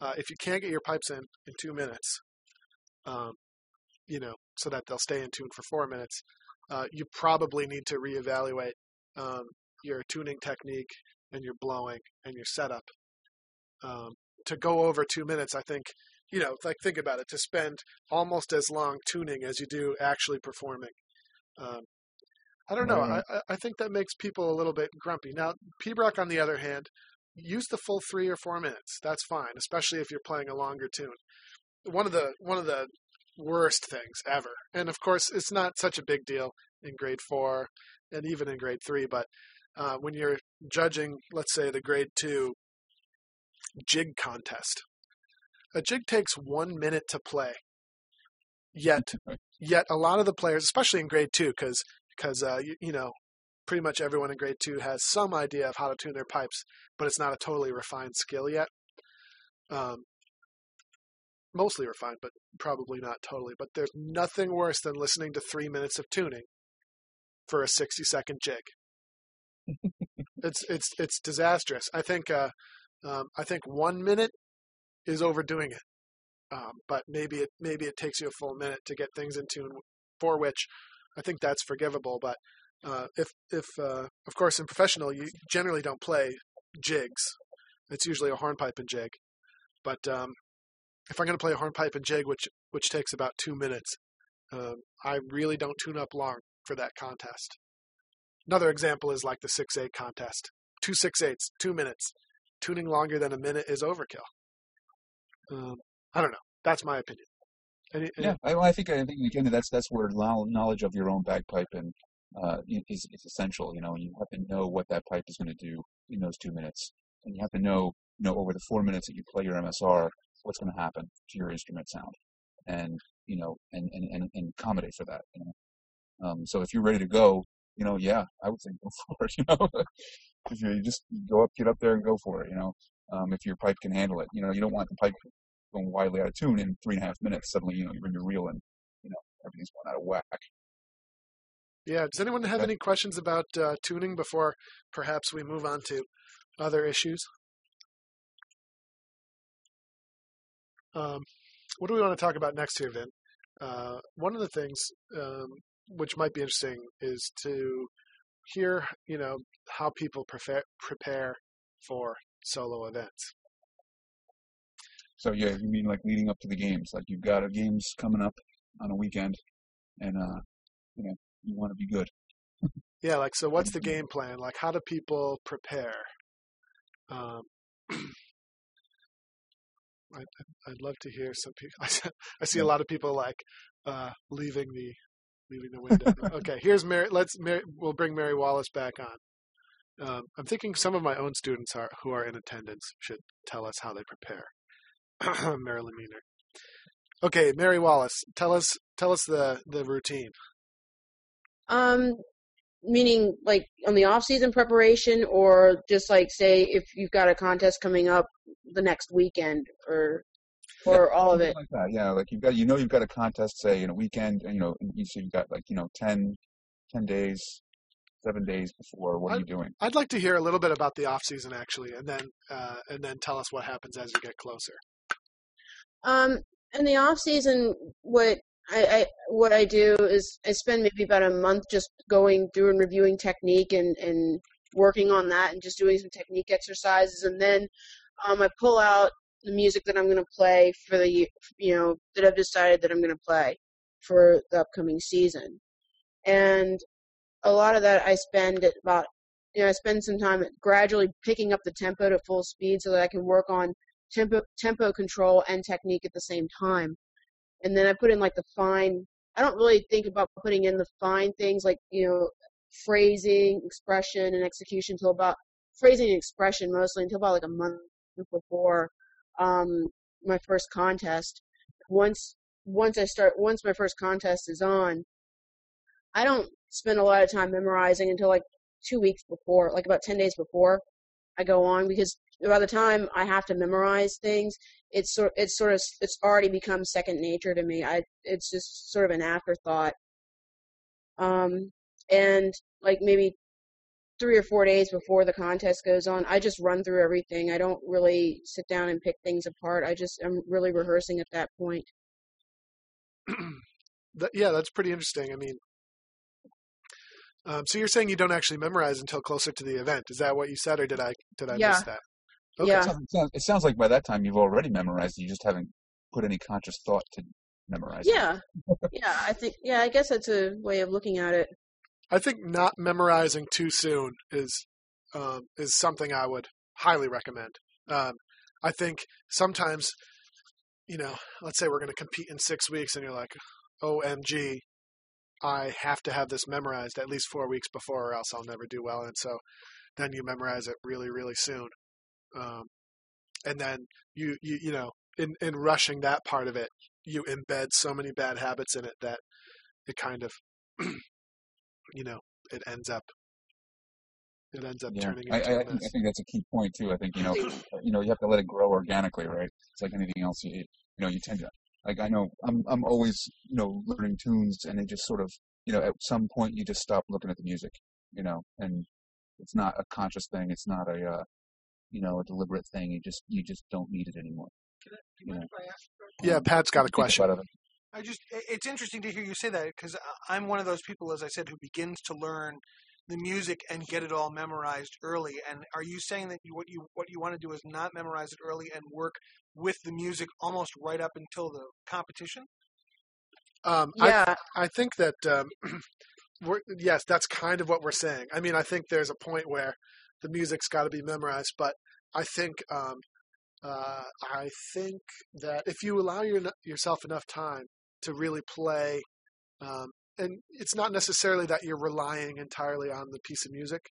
Uh, if you can't get your pipes in in two minutes, um, you know, so that they'll stay in tune for four minutes, uh, you probably need to reevaluate um, your tuning technique and your blowing and your setup. Um, to go over two minutes, I think, you know, like think about it, to spend almost as long tuning as you do actually performing. Um, I don't know. I, I- I think that makes people a little bit grumpy. Now, Pibroch, on the other hand, use the full three or four minutes. That's fine, especially if you're playing a longer tune. One of the one of the worst things ever, and of course, it's not such a big deal in grade four and even in grade three. But uh, when you're judging, let's say the grade two jig contest, a jig takes one minute to play. Yet, yet a lot of the players, especially in grade two, because because uh, you, you know pretty much everyone in grade two has some idea of how to tune their pipes, but it's not a totally refined skill yet. Um, mostly refined, but probably not totally. But there's nothing worse than listening to three minutes of tuning for a 60 second jig. (laughs) it's it's it's disastrous. I think uh, um, I think one minute is overdoing it, um, but maybe it maybe it takes you a full minute to get things in tune. For which I think that's forgivable. But uh, if if uh, of course in professional you generally don't play jigs. It's usually a hornpipe and jig. But um, if I'm going to play a hornpipe and jig, which which takes about two minutes, um, I really don't tune up long for that contest. Another example is like the six eight contest. Two six eights, two minutes. Tuning longer than a minute is overkill. Um, I don't know. That's my opinion.
Yeah, I, well, I think I think again that's that's where knowledge of your own bagpipe and uh, is is essential. You know, you have to know what that pipe is going to do in those two minutes, and you have to know you know over the four minutes that you play your MSR what's going to happen to your instrument sound, and you know and and and, and accommodate for that. You know, um, so if you're ready to go you know, yeah, I would say go (laughs) for it. You know, if you just go up, get up there and go for it. You know, um, if your pipe can handle it. You know, you don't want the pipe going wildly out of tune in three and a half minutes. Suddenly, you know, you're in your reel and you know everything's going out of whack.
Yeah. Does anyone have any questions about uh, tuning before perhaps we move on to other issues? Um, what do we want to talk about next here, Vin? Uh, one of the things um, which might be interesting is to hear, you know, how people prepare prepare for solo events.
So yeah, you mean like leading up to the games? Like you've got a games coming up on a weekend, and uh, you know, you want to be good.
Yeah, like so. What's the
Mhm.
game plan? Like, how do people prepare? Um, (clears throat) I, I'd- I'd love to hear some people. (laughs) I, see- a lot of people like uh, leaving the leaving the window. okay, here's Mary. Let's Mary, we'll bring Mary Wallace back on. Um, I'm thinking some of my own students are who are in attendance should tell us how they prepare. (clears throat) Marilyn Meaner. Okay, Mary Wallace, tell us tell us the the routine.
Um, meaning like on the off season preparation, or just like say if you've got a contest coming up the next weekend, or or all of it.
like that. Yeah, like you've got you know you've got a contest say in a weekend, and you know you so you've got like you know 10, 10 days, seven days before. What are you doing?
I'd like to hear a little bit about the off season actually, and then uh, and then tell us what happens as you get closer.
Um, in the off season, what I, I what I do is I spend maybe about a month just going through and reviewing technique and and working on that and just doing some technique exercises, and then um, I pull out the music that I'm going to play for the you know that I've decided that I'm going to play for the upcoming season, and a lot of that I spend at about you know I spend some time gradually picking up the tempo to full speed so that I can work on tempo tempo control and technique at the same time. And then I put in like the fine. I don't really think about putting in the fine things like you know phrasing, expression, and execution until about phrasing and expression mostly until about like a month before um, my first contest. Once once I start once my first contest is on, I don't spend a lot of time memorizing until like two weeks before, like about ten days before I go on because by the time I have to memorize things, it's sort it's sort of it's already become second nature to me. I it's just sort of an afterthought. Um, and like maybe three or four days before the contest goes on, I just run through everything. I don't really sit down and pick things apart. I just I'm really rehearsing at that point. (clears throat)
Yeah, that's pretty interesting. I mean, um, so you're saying you don't actually memorize until closer to the event? Is that what you said, or did I did I
Yeah.
miss that? Okay.
Yeah.
It sounds, it sounds- like by that time you've already memorized. You just haven't put any conscious thought to memorize.
Yeah, (laughs) yeah. I think yeah. I guess that's a way of looking at it.
I think not memorizing too soon is um, is something I would highly recommend. Um, I think sometimes, you know, let's say we're going to compete in six weeks, and you're like, "OMG, I have to have this memorized at least four weeks before, or else I'll never do well." And so, then you memorize it really, really soon, um, and then you, you, you know, in in rushing that part of it, you embed so many bad habits in it that it kind of (clears throat) you know, it ends up it ends up
Yeah,
turning
I,
into
I,
a
I, think, I think that's a key point too. I think you know, (clears throat) you know, you have to let it grow organically, right? It's like anything else. You, you know, you tend to like. I know I'm I'm always you know learning tunes, and it just sort of you know at some point you just stop looking at the music, you know, and it's not a conscious thing. It's not a uh, you know a deliberate thing. You just you just don't need it anymore.
Do you mind if I ask a?
Yeah, Pat's got a question.
About it.
I just it's interesting to hear you say that because I'm one of those people, as I said, who begins to learn the music and get it all memorized early. And are you saying that you, what you what you want to do is not memorize it early and work with the music almost right up until the competition?
Um, I
Yeah,
I think that um, (clears throat) we're, yes, that's kind of what we're saying. I mean, I think there's a point where the music's got to be memorized, but I think um, uh, I think that if you allow your, yourself enough time to really play, um, and it's not necessarily that you're relying entirely on the piece of music,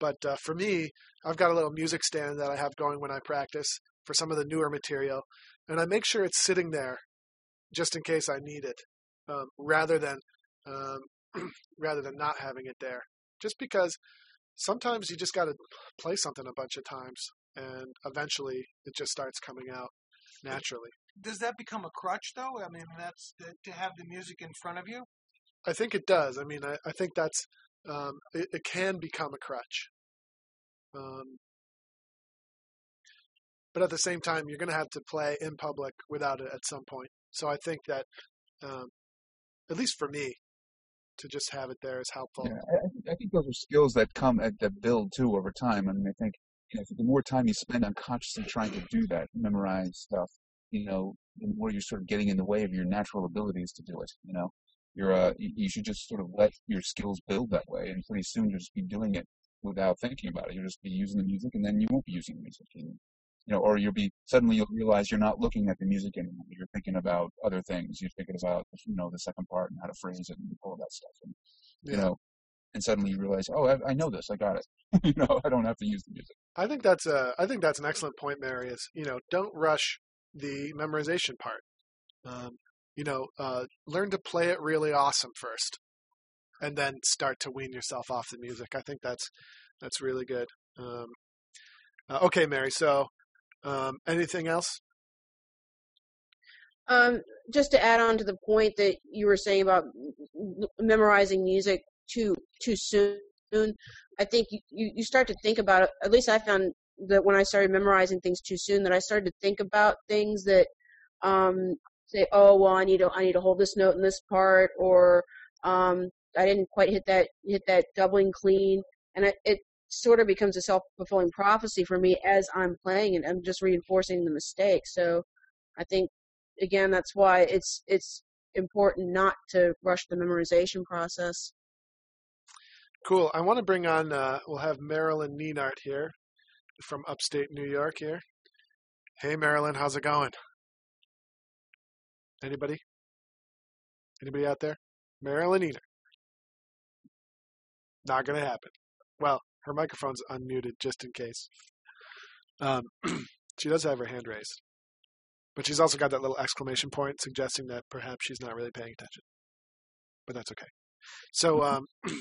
but uh, for me, I've got a little music stand that I have going when I practice for some of the newer material, and I make sure it's sitting there just in case I need it um, rather than um, (clears throat) rather than not having it there. just because sometimes you just got to play something a bunch of times, and eventually it just starts coming out naturally.
Does that become a crutch, though? I mean, that's the, to have the music in front of you.
I think it does. I mean, I, I think that's um, it, it can become a crutch. Um, but at the same time, you're going to have to play in public without it at some point. So I think that, um, at least for me, to just have it there is helpful.
Yeah, I, I think- I think those are skills that come at, that build too over time. I mean, I think you know, the more time you spend unconsciously trying to do that, memorize stuff, you know, the more you're sort of getting in the way of your natural abilities to do it. You know, you're uh, you, should just sort of let your skills build that way, and pretty soon you'll just be doing it without thinking about it. You'll just be using the music, and then you won't be using the music. And, you know, or you'll be suddenly you'll realize you're not looking at the music anymore. You're thinking about other things. You're thinking about you know the second part and how to phrase it and all that stuff. And, you know, and suddenly you realize, oh, I, I know this. I got it. (laughs) you know, I don't have to use the music.
I think that's a I think that's an excellent point, Mary. Is you know don't rush the memorization part. Um, you know, uh, learn to play it really awesome first, and then start to wean yourself off the music. I think that's that's really good. Um, uh, okay, Mary. So, um, anything else?
Um, just to add on to the point that you were saying about memorizing music too too soon, I think you, you start to think about it. At least I found that when I started memorizing things too soon, that I started to think about things that um, say, oh well, I need to I need to hold this note in this part, or um, I didn't quite hit that hit that doubling clean, and it, it sort of becomes a self fulfilling prophecy for me as I'm playing, and I'm just reinforcing the mistake. So I think again that's why it's it's important not to rush the memorization process.
Cool. I want to bring on. Uh, we'll have Marilyn Neenart here from upstate New York. Here. Hey, Marilyn. How's it going? Anybody? Anybody out there? Marilyn Neenart. Not gonna happen. Well, her microphone's unmuted just in case. Um, (clears throat) she does have her hand raised, but she's also got that little exclamation point suggesting that perhaps she's not really paying attention. But that's okay. So, um, (clears throat)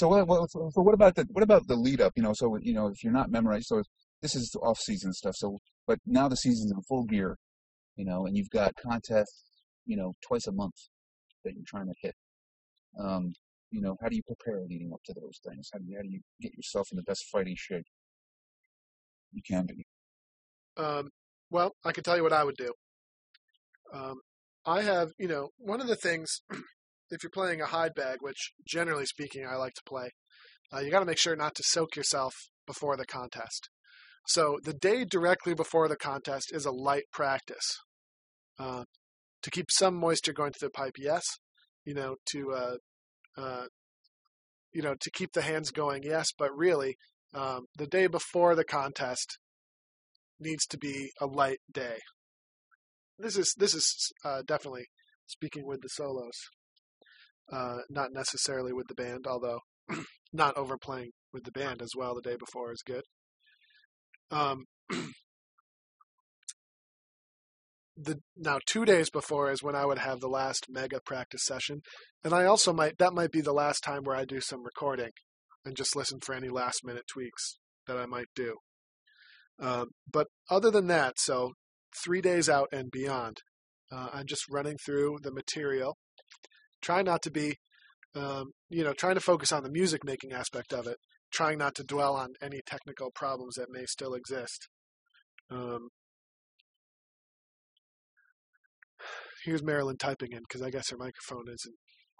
So what, so what about the what about the lead up? You know, so you know if you're not memorized, so this is off season stuff. So but now the season's in full gear, you know, and you've got contests, you know, twice a month that you're trying to hit. Um, you know, how do you prepare leading up to those things? How do you, how do you get yourself in the best fighting shape you can be?
Um, well, I can tell you what I would do. Um, I have, you know, one of the things, (clears throat) if you're playing a hide bag, which generally speaking I like to play, uh, you got to make sure not to soak yourself before the contest. So the day directly before the contest is a light practice. Uh, to keep some moisture going to the pipe, yes. You know, to uh, uh, you know, to keep the hands going, yes. But really, um, the day before the contest needs to be a light day. This is this is uh, definitely speaking with the solos, uh, not necessarily with the band. Although (clears throat) not overplaying with the band as well the day before is good. Um, (clears throat) the now two days before is when I would have the last mega practice session, and I also might that might be the last time where I do some recording and just listen for any last minute tweaks that I might do. Um, but other than that, so three days out and beyond, uh, I'm just running through the material. Try not to be, um, you know, trying to focus on the music making aspect of it. Trying not to dwell on any technical problems that may still exist. Um, here's Marilyn typing in because I guess her microphone isn't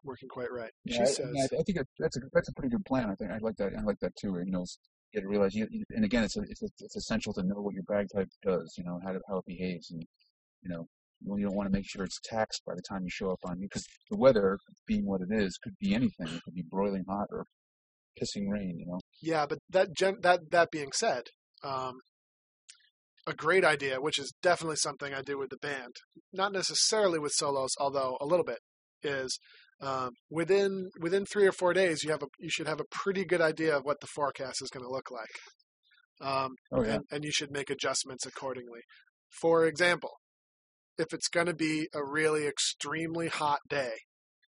working quite right.
Yeah,
she
I,
says,
I, I think that's a that's a pretty good plan. I think I like that. I like that too. You know, you to realize you, you- and again, it's a, it's a, it's essential to know what your bagpipe does. You know how to, how it behaves, and you know you you don't want to make sure it's taxed by the time you show up on you because the weather, being what it is, could be anything. It could be broiling hot or pissing rain. You know.
Yeah, but that gen- that that being said, um, a great idea, which is definitely something I do with the band, not necessarily with solos, although a little bit, is um, within within three or four days you have a you should have a pretty good idea of what the forecast is going to look like, um,
Oh yeah.
and, and you should make adjustments accordingly. For example, if it's going to be a really extremely hot day,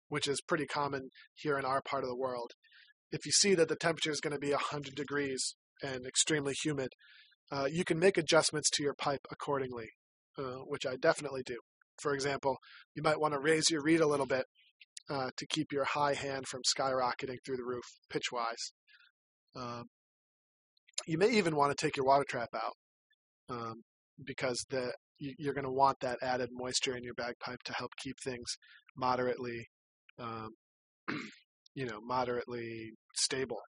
which is pretty common here in our part of the world, if you see that the temperature is going to be 100 degrees and extremely humid, uh, you can make adjustments to your pipe accordingly, uh, which I definitely do. For example, you might want to raise your reed a little bit uh, to keep your high hand from skyrocketing through the roof pitch wise. Um, you may even want to take your water trap out um, because the you're going to want that added moisture in your bagpipe to help keep things moderately, um, (clears throat) you know, moderately stable.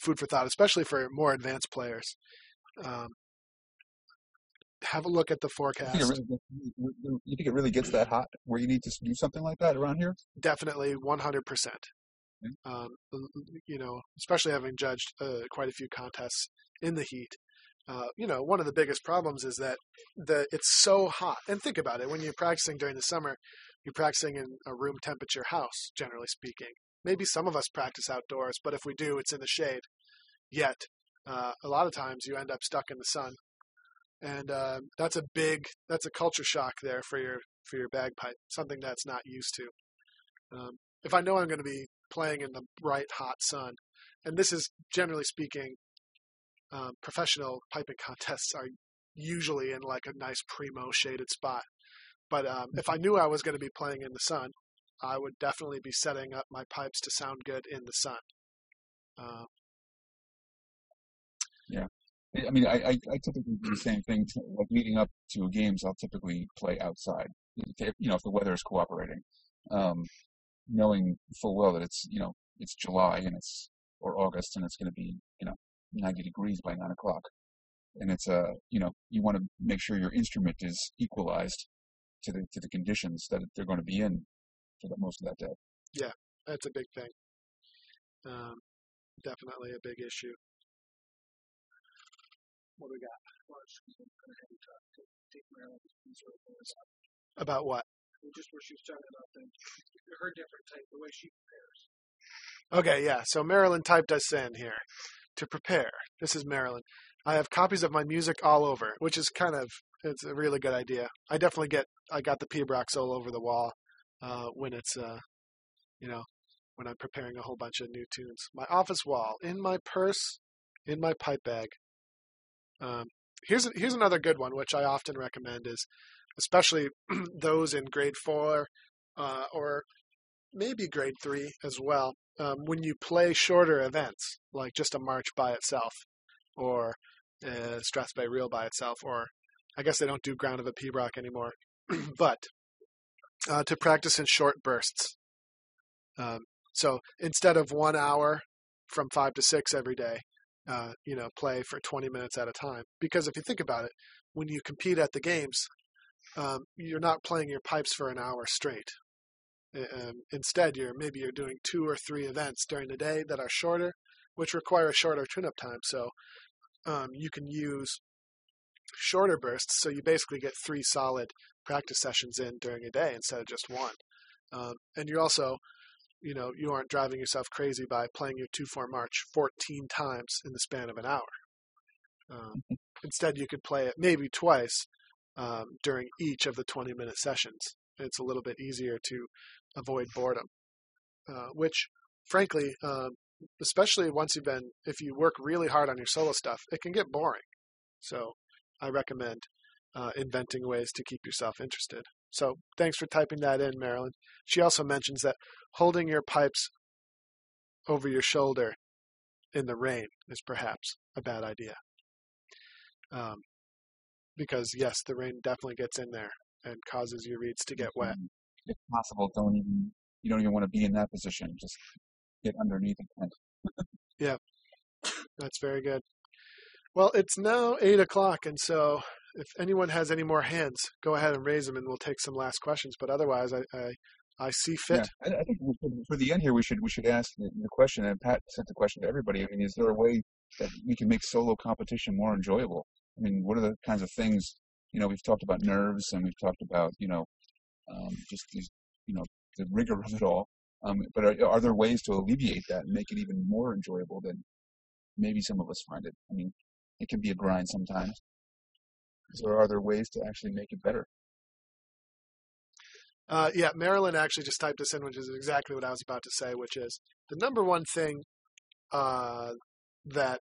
Food for thought, especially for more advanced players. Um, have a look at the
You think,
forecast.
really you think it really gets that hot where you need to do something like that around here?
Definitely 100%.
Okay.
Um, you know, especially having judged uh, quite a few contests in the heat. Uh, you know, one of the biggest problems is that the it's so hot. And think about it: when you're practicing during the summer, you're practicing in a room temperature house, generally speaking. Maybe some of us practice outdoors, but if we do, it's in the shade. Yet, uh, a lot of times you end up stuck in the sun, and uh, that's a big that's a culture shock there for your for your bagpipe, something that's not used to. Um, if I know I'm going to be playing in the bright hot sun, and this is generally speaking, um, professional piping contests are usually in like a nice primo shaded spot. But um, if I knew I was going to be playing in the sun, I would definitely be setting up my pipes to sound good in the sun. Uh,
I I mean, I, I, I typically do the same thing. To, like leading up to games, I'll typically play outside. If, you know, if the weather is cooperating, um, knowing full well that it's you know it's July and it's or August and it's going to be you know 90 degrees by nine o'clock, and it's uh you know you want to make sure your instrument is equalized to the to the conditions that they're going to be in for the most of that day.
Yeah, that's a big thing. Um, definitely a big issue. What do we got? About what?
Just where she was talking about the her different type, the way she prepares.
Okay, yeah. So Marilyn typed us in here to prepare. This is Marilyn. I have copies of my music all over, which is kind of it's a really good idea. I definitely get I got the Pibrochs all over the wall uh, when it's uh, you know when I'm preparing a whole bunch of new tunes. My office wall, in my purse, in my pipe bag. Um, here's here's another good one, which I often recommend is, especially (clears throat) those in grade four uh, or maybe grade three as well. Um, when you play shorter events, like just a march by itself, or uh, Strathspey Reel by itself, or I guess they don't do Ground of a Pibroch anymore, (clears throat) but uh, to practice in short bursts. Um, so instead of one hour from five to six every day, uh, you know, play for 20 minutes at a time. Because if you think about it, when you compete at the games, um, you're not playing your pipes for an hour straight. Um, instead, you're maybe you're doing two or three events during the day that are shorter, which require a shorter tune-up time. So um, you can use shorter bursts. So you basically get three solid practice sessions in during a day instead of just one. Um, and you also, you know, you aren't driving yourself crazy by playing your two-four march 14 times in the span of an hour. Um, instead, you could play it maybe twice um, during each of the 20-minute sessions. It's a little bit easier to avoid boredom, uh, which, frankly, um, especially once you've been, if you work really hard on your solo stuff, it can get boring. So I recommend uh, inventing ways to keep yourself interested. So thanks for typing that in, Marilyn. She also mentions that holding your pipes over your shoulder in the rain is perhaps a bad idea. Um, because, yes, the rain definitely gets in there and causes your reeds to get wet.
Um, If possible, don't even you don't even want to be in that position. Just get underneath tent. (laughs) Yeah.
That's very good. Well, it's now eight o'clock, and so if anyone has any more hands, go ahead and raise them, and we'll take some last questions. But otherwise, I I, I see fit.
Yeah, I, I think should- for the end here, we should we should ask the, the question, and Pat sent the question to everybody. I mean, is there a way that we can make solo competition more enjoyable? I mean, what are the kinds of things? You know, we've talked about nerves, and we've talked about you know, um, just you know, the rigor of it all. Um, but are, are there ways to alleviate that and make it even more enjoyable than maybe some of us find it? I mean, it can be a grind sometimes. So are there ways to actually make it better?
Uh, yeah, Marilyn actually just typed this in, which is exactly what I was about to say, which is the number one thing uh, that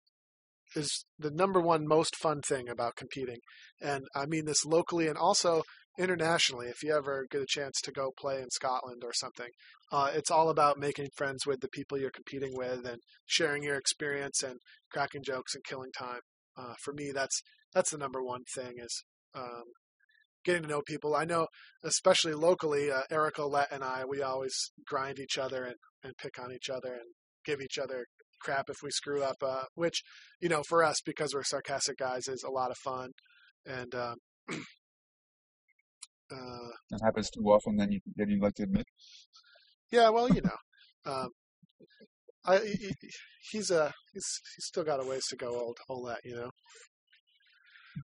is the number one most fun thing about competing. And I mean this locally and also internationally. If you ever get a chance to go play in Scotland or something, uh, it's all about making friends with the people you're competing with and sharing your experience and cracking jokes and killing time. Uh, for me, that's that's the number one thing is um, getting to know people. I know, especially locally, uh, Eric and I, we always grind each other and, and pick on each other and give each other crap if we screw up, uh, which, you know, for us, because we're sarcastic guys, is a lot of fun. And, um, (clears throat) uh,
That happens too often than you than you like to admit.
yeah, well, you know, um, I, he, he- he's a he's he's still got a ways to go, old Olette, you know.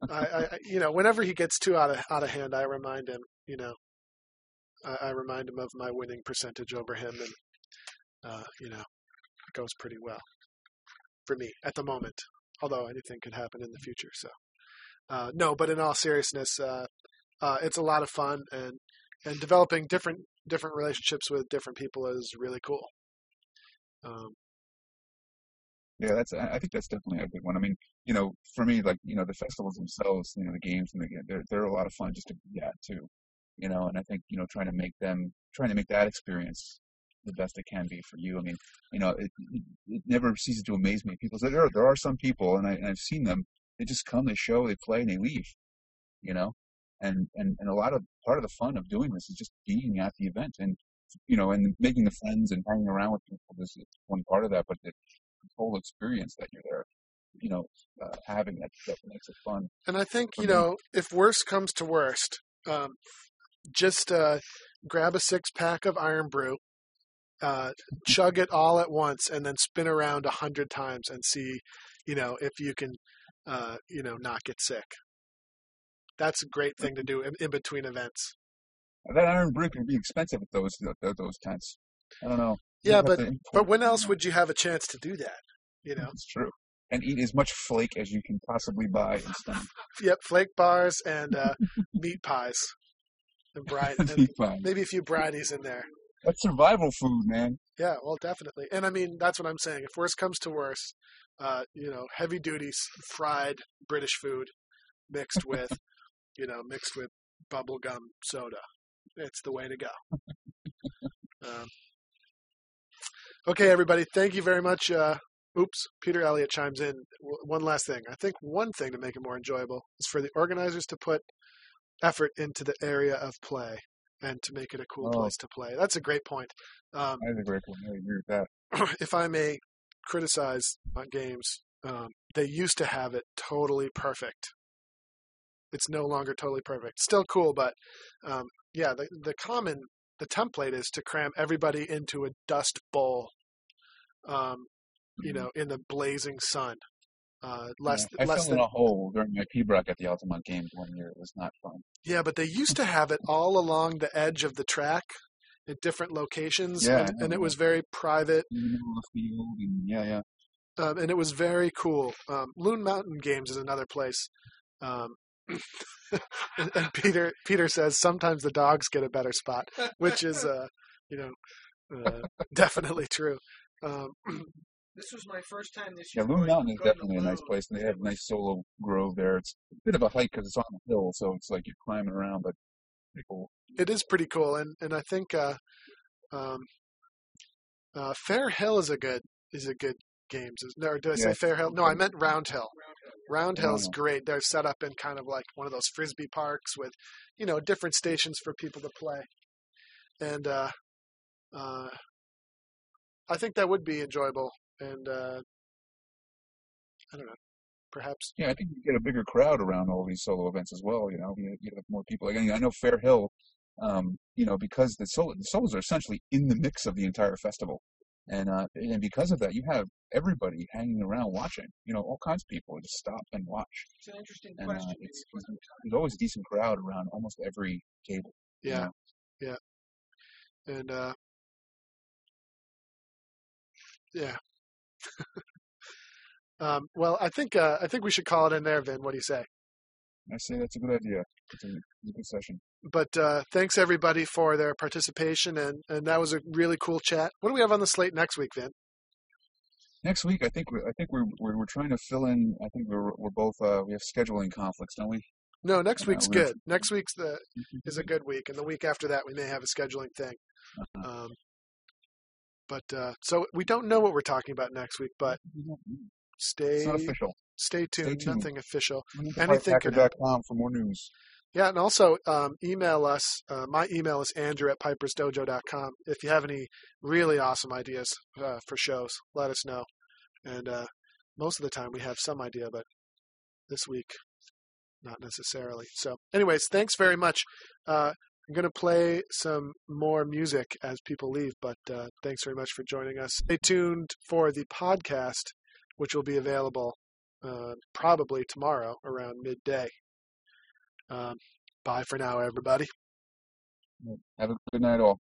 I, I, you know, whenever he gets too out of out of hand, I remind him, you know, I, I remind him of my winning percentage over him, and uh, you know, goes pretty well for me at the moment. Although anything could happen in the future, so uh, no. But in all seriousness, uh, uh, it's a lot of fun, and and developing different different relationships with different people is really cool. Um,
Yeah, that's. I think that's definitely a good one. I mean, you know, for me, like you know, the festivals themselves, you know, the games and the they're they're a lot of fun just to be at too. You know, and I think you know, trying to make them, trying to make that experience the best it can be for you. I mean, you know, it it, it never ceases to amaze me. People say there are, there are some people, and I and I've seen them. They just come, they show, they play, and they leave. You know, and and and a lot of part of the fun of doing this is just being at the event and you know, and making the friends and hanging around with people. This is one part of that, but the whole experience that you're there, you know, uh, having that that makes it fun.
and I think you know, if worst comes to worst, um, just uh, grab a six pack of Irn-Bru, uh, chug it all at once, and then spin around a hundred times and see, you know, if you can, uh, you know, not get sick. That's a great thing to do in, in between events.
That Irn-Bru can be expensive at those those, those tents. I don't know. You
Yeah, but but when else would you have a chance to do that? You know,
It's true. And eat as much flake as you can possibly buy (laughs)
yep, flake bars and uh, meat pies, and bride, (laughs) and maybe a few bridies in there.
That's survival food, man.
Yeah, well, definitely. And I mean, that's what I'm saying. If worst comes to worst, uh, you know, heavy duty fried British food mixed with, (laughs) you know, mixed with bubblegum soda. It's the way to go. Um, okay, everybody. Thank you very much. Uh, oops, Peter Elliott chimes in. W- one last thing. I think one thing to make it more enjoyable is for the organizers to put effort into the area of play and to make it a cool
Oh.
place to play. That's a great point. Um,
That's a great one. I agree with that. (clears throat)
if I may criticize games, um, they used to have it totally perfect. It's no longer totally perfect. Still cool, but um, yeah, the the common the template is to cram everybody into a dust bowl, um, you know, in the blazing sun. Uh, less.
Yeah. I
less
fell
than
in a hole during my Pibroch at the Altamont Games one year. It was not fun.
yeah, but they used to have it all along the edge of the track at different locations,
Yeah,
and, and it was very private.
In the middle of the field, and yeah, yeah.
um, and it was very cool. Um, Loon Mountain Games is another place. Um, (laughs) and, and Peter Peter says sometimes the dogs get a better spot, which is uh, you know uh, definitely true. Um, (clears throat)
This was my first time this
Yeah,
year.
Loon
going-
Mountain is definitely a nice place, and they have a nice solo grove there. It's a bit of a hike because it's on a hill, so it's like you're climbing around, but pretty cool.
it is pretty cool, and and I think uh, um, uh, Fair Hill is a good is a good games. Is- Or did I say
Yeah.
Fair Hill? No, I meant Round Hill. Round Hill's great. They're set up in kind of like one of those frisbee parks with, you know, different stations for people to play, and uh, uh, I think that would be enjoyable. And uh, I don't know, perhaps
Yeah, I think you get a bigger crowd around all these solo events as well. You know, you, you have more people. Like I know Fair Hill, um, you know, because the solo the solos are essentially in the mix of the entire festival, and uh, and because of that, you have everybody hanging around watching. You know, all kinds of people just stop and watch,
It's an interesting
and uh,
question.
it's, it's there's always a decent crowd around almost every table. you
yeah,
know.
yeah, and uh, yeah. Um, well, I think uh, I think we should call it in there, Vin. What do you say?
I say that's a good idea. It's a, it's a good session.
But uh, thanks everybody for their participation, and and that was a really cool chat. What do we have on the slate next week, Vin?
Next week, I think we, I think we're, we're we're trying to fill in. I think we're we're both uh, we have scheduling conflicts, don't we?
No, next week's good. Next week's the is a good week, and the week after that we may have a scheduling thing.
Uh-huh.
Um, but uh, so we don't know what we're talking about next week, but stay
official.
stay tuned.
tuned.
Nothing official.
Anything
Anything can happen.
for more news.
Yeah, and also um, email us. Uh, my email is andrew at pipersdojo.com. If you have any really awesome ideas uh, for shows, let us know. And uh, most of the time we have some idea, but this week, not necessarily. So, anyways, thanks very much. I'm going to play some more music as people leave, but uh, thanks very much for joining us. Stay tuned for the podcast, which will be available uh, probably tomorrow around midday. Um, bye for now, everybody.
Have a good night, all.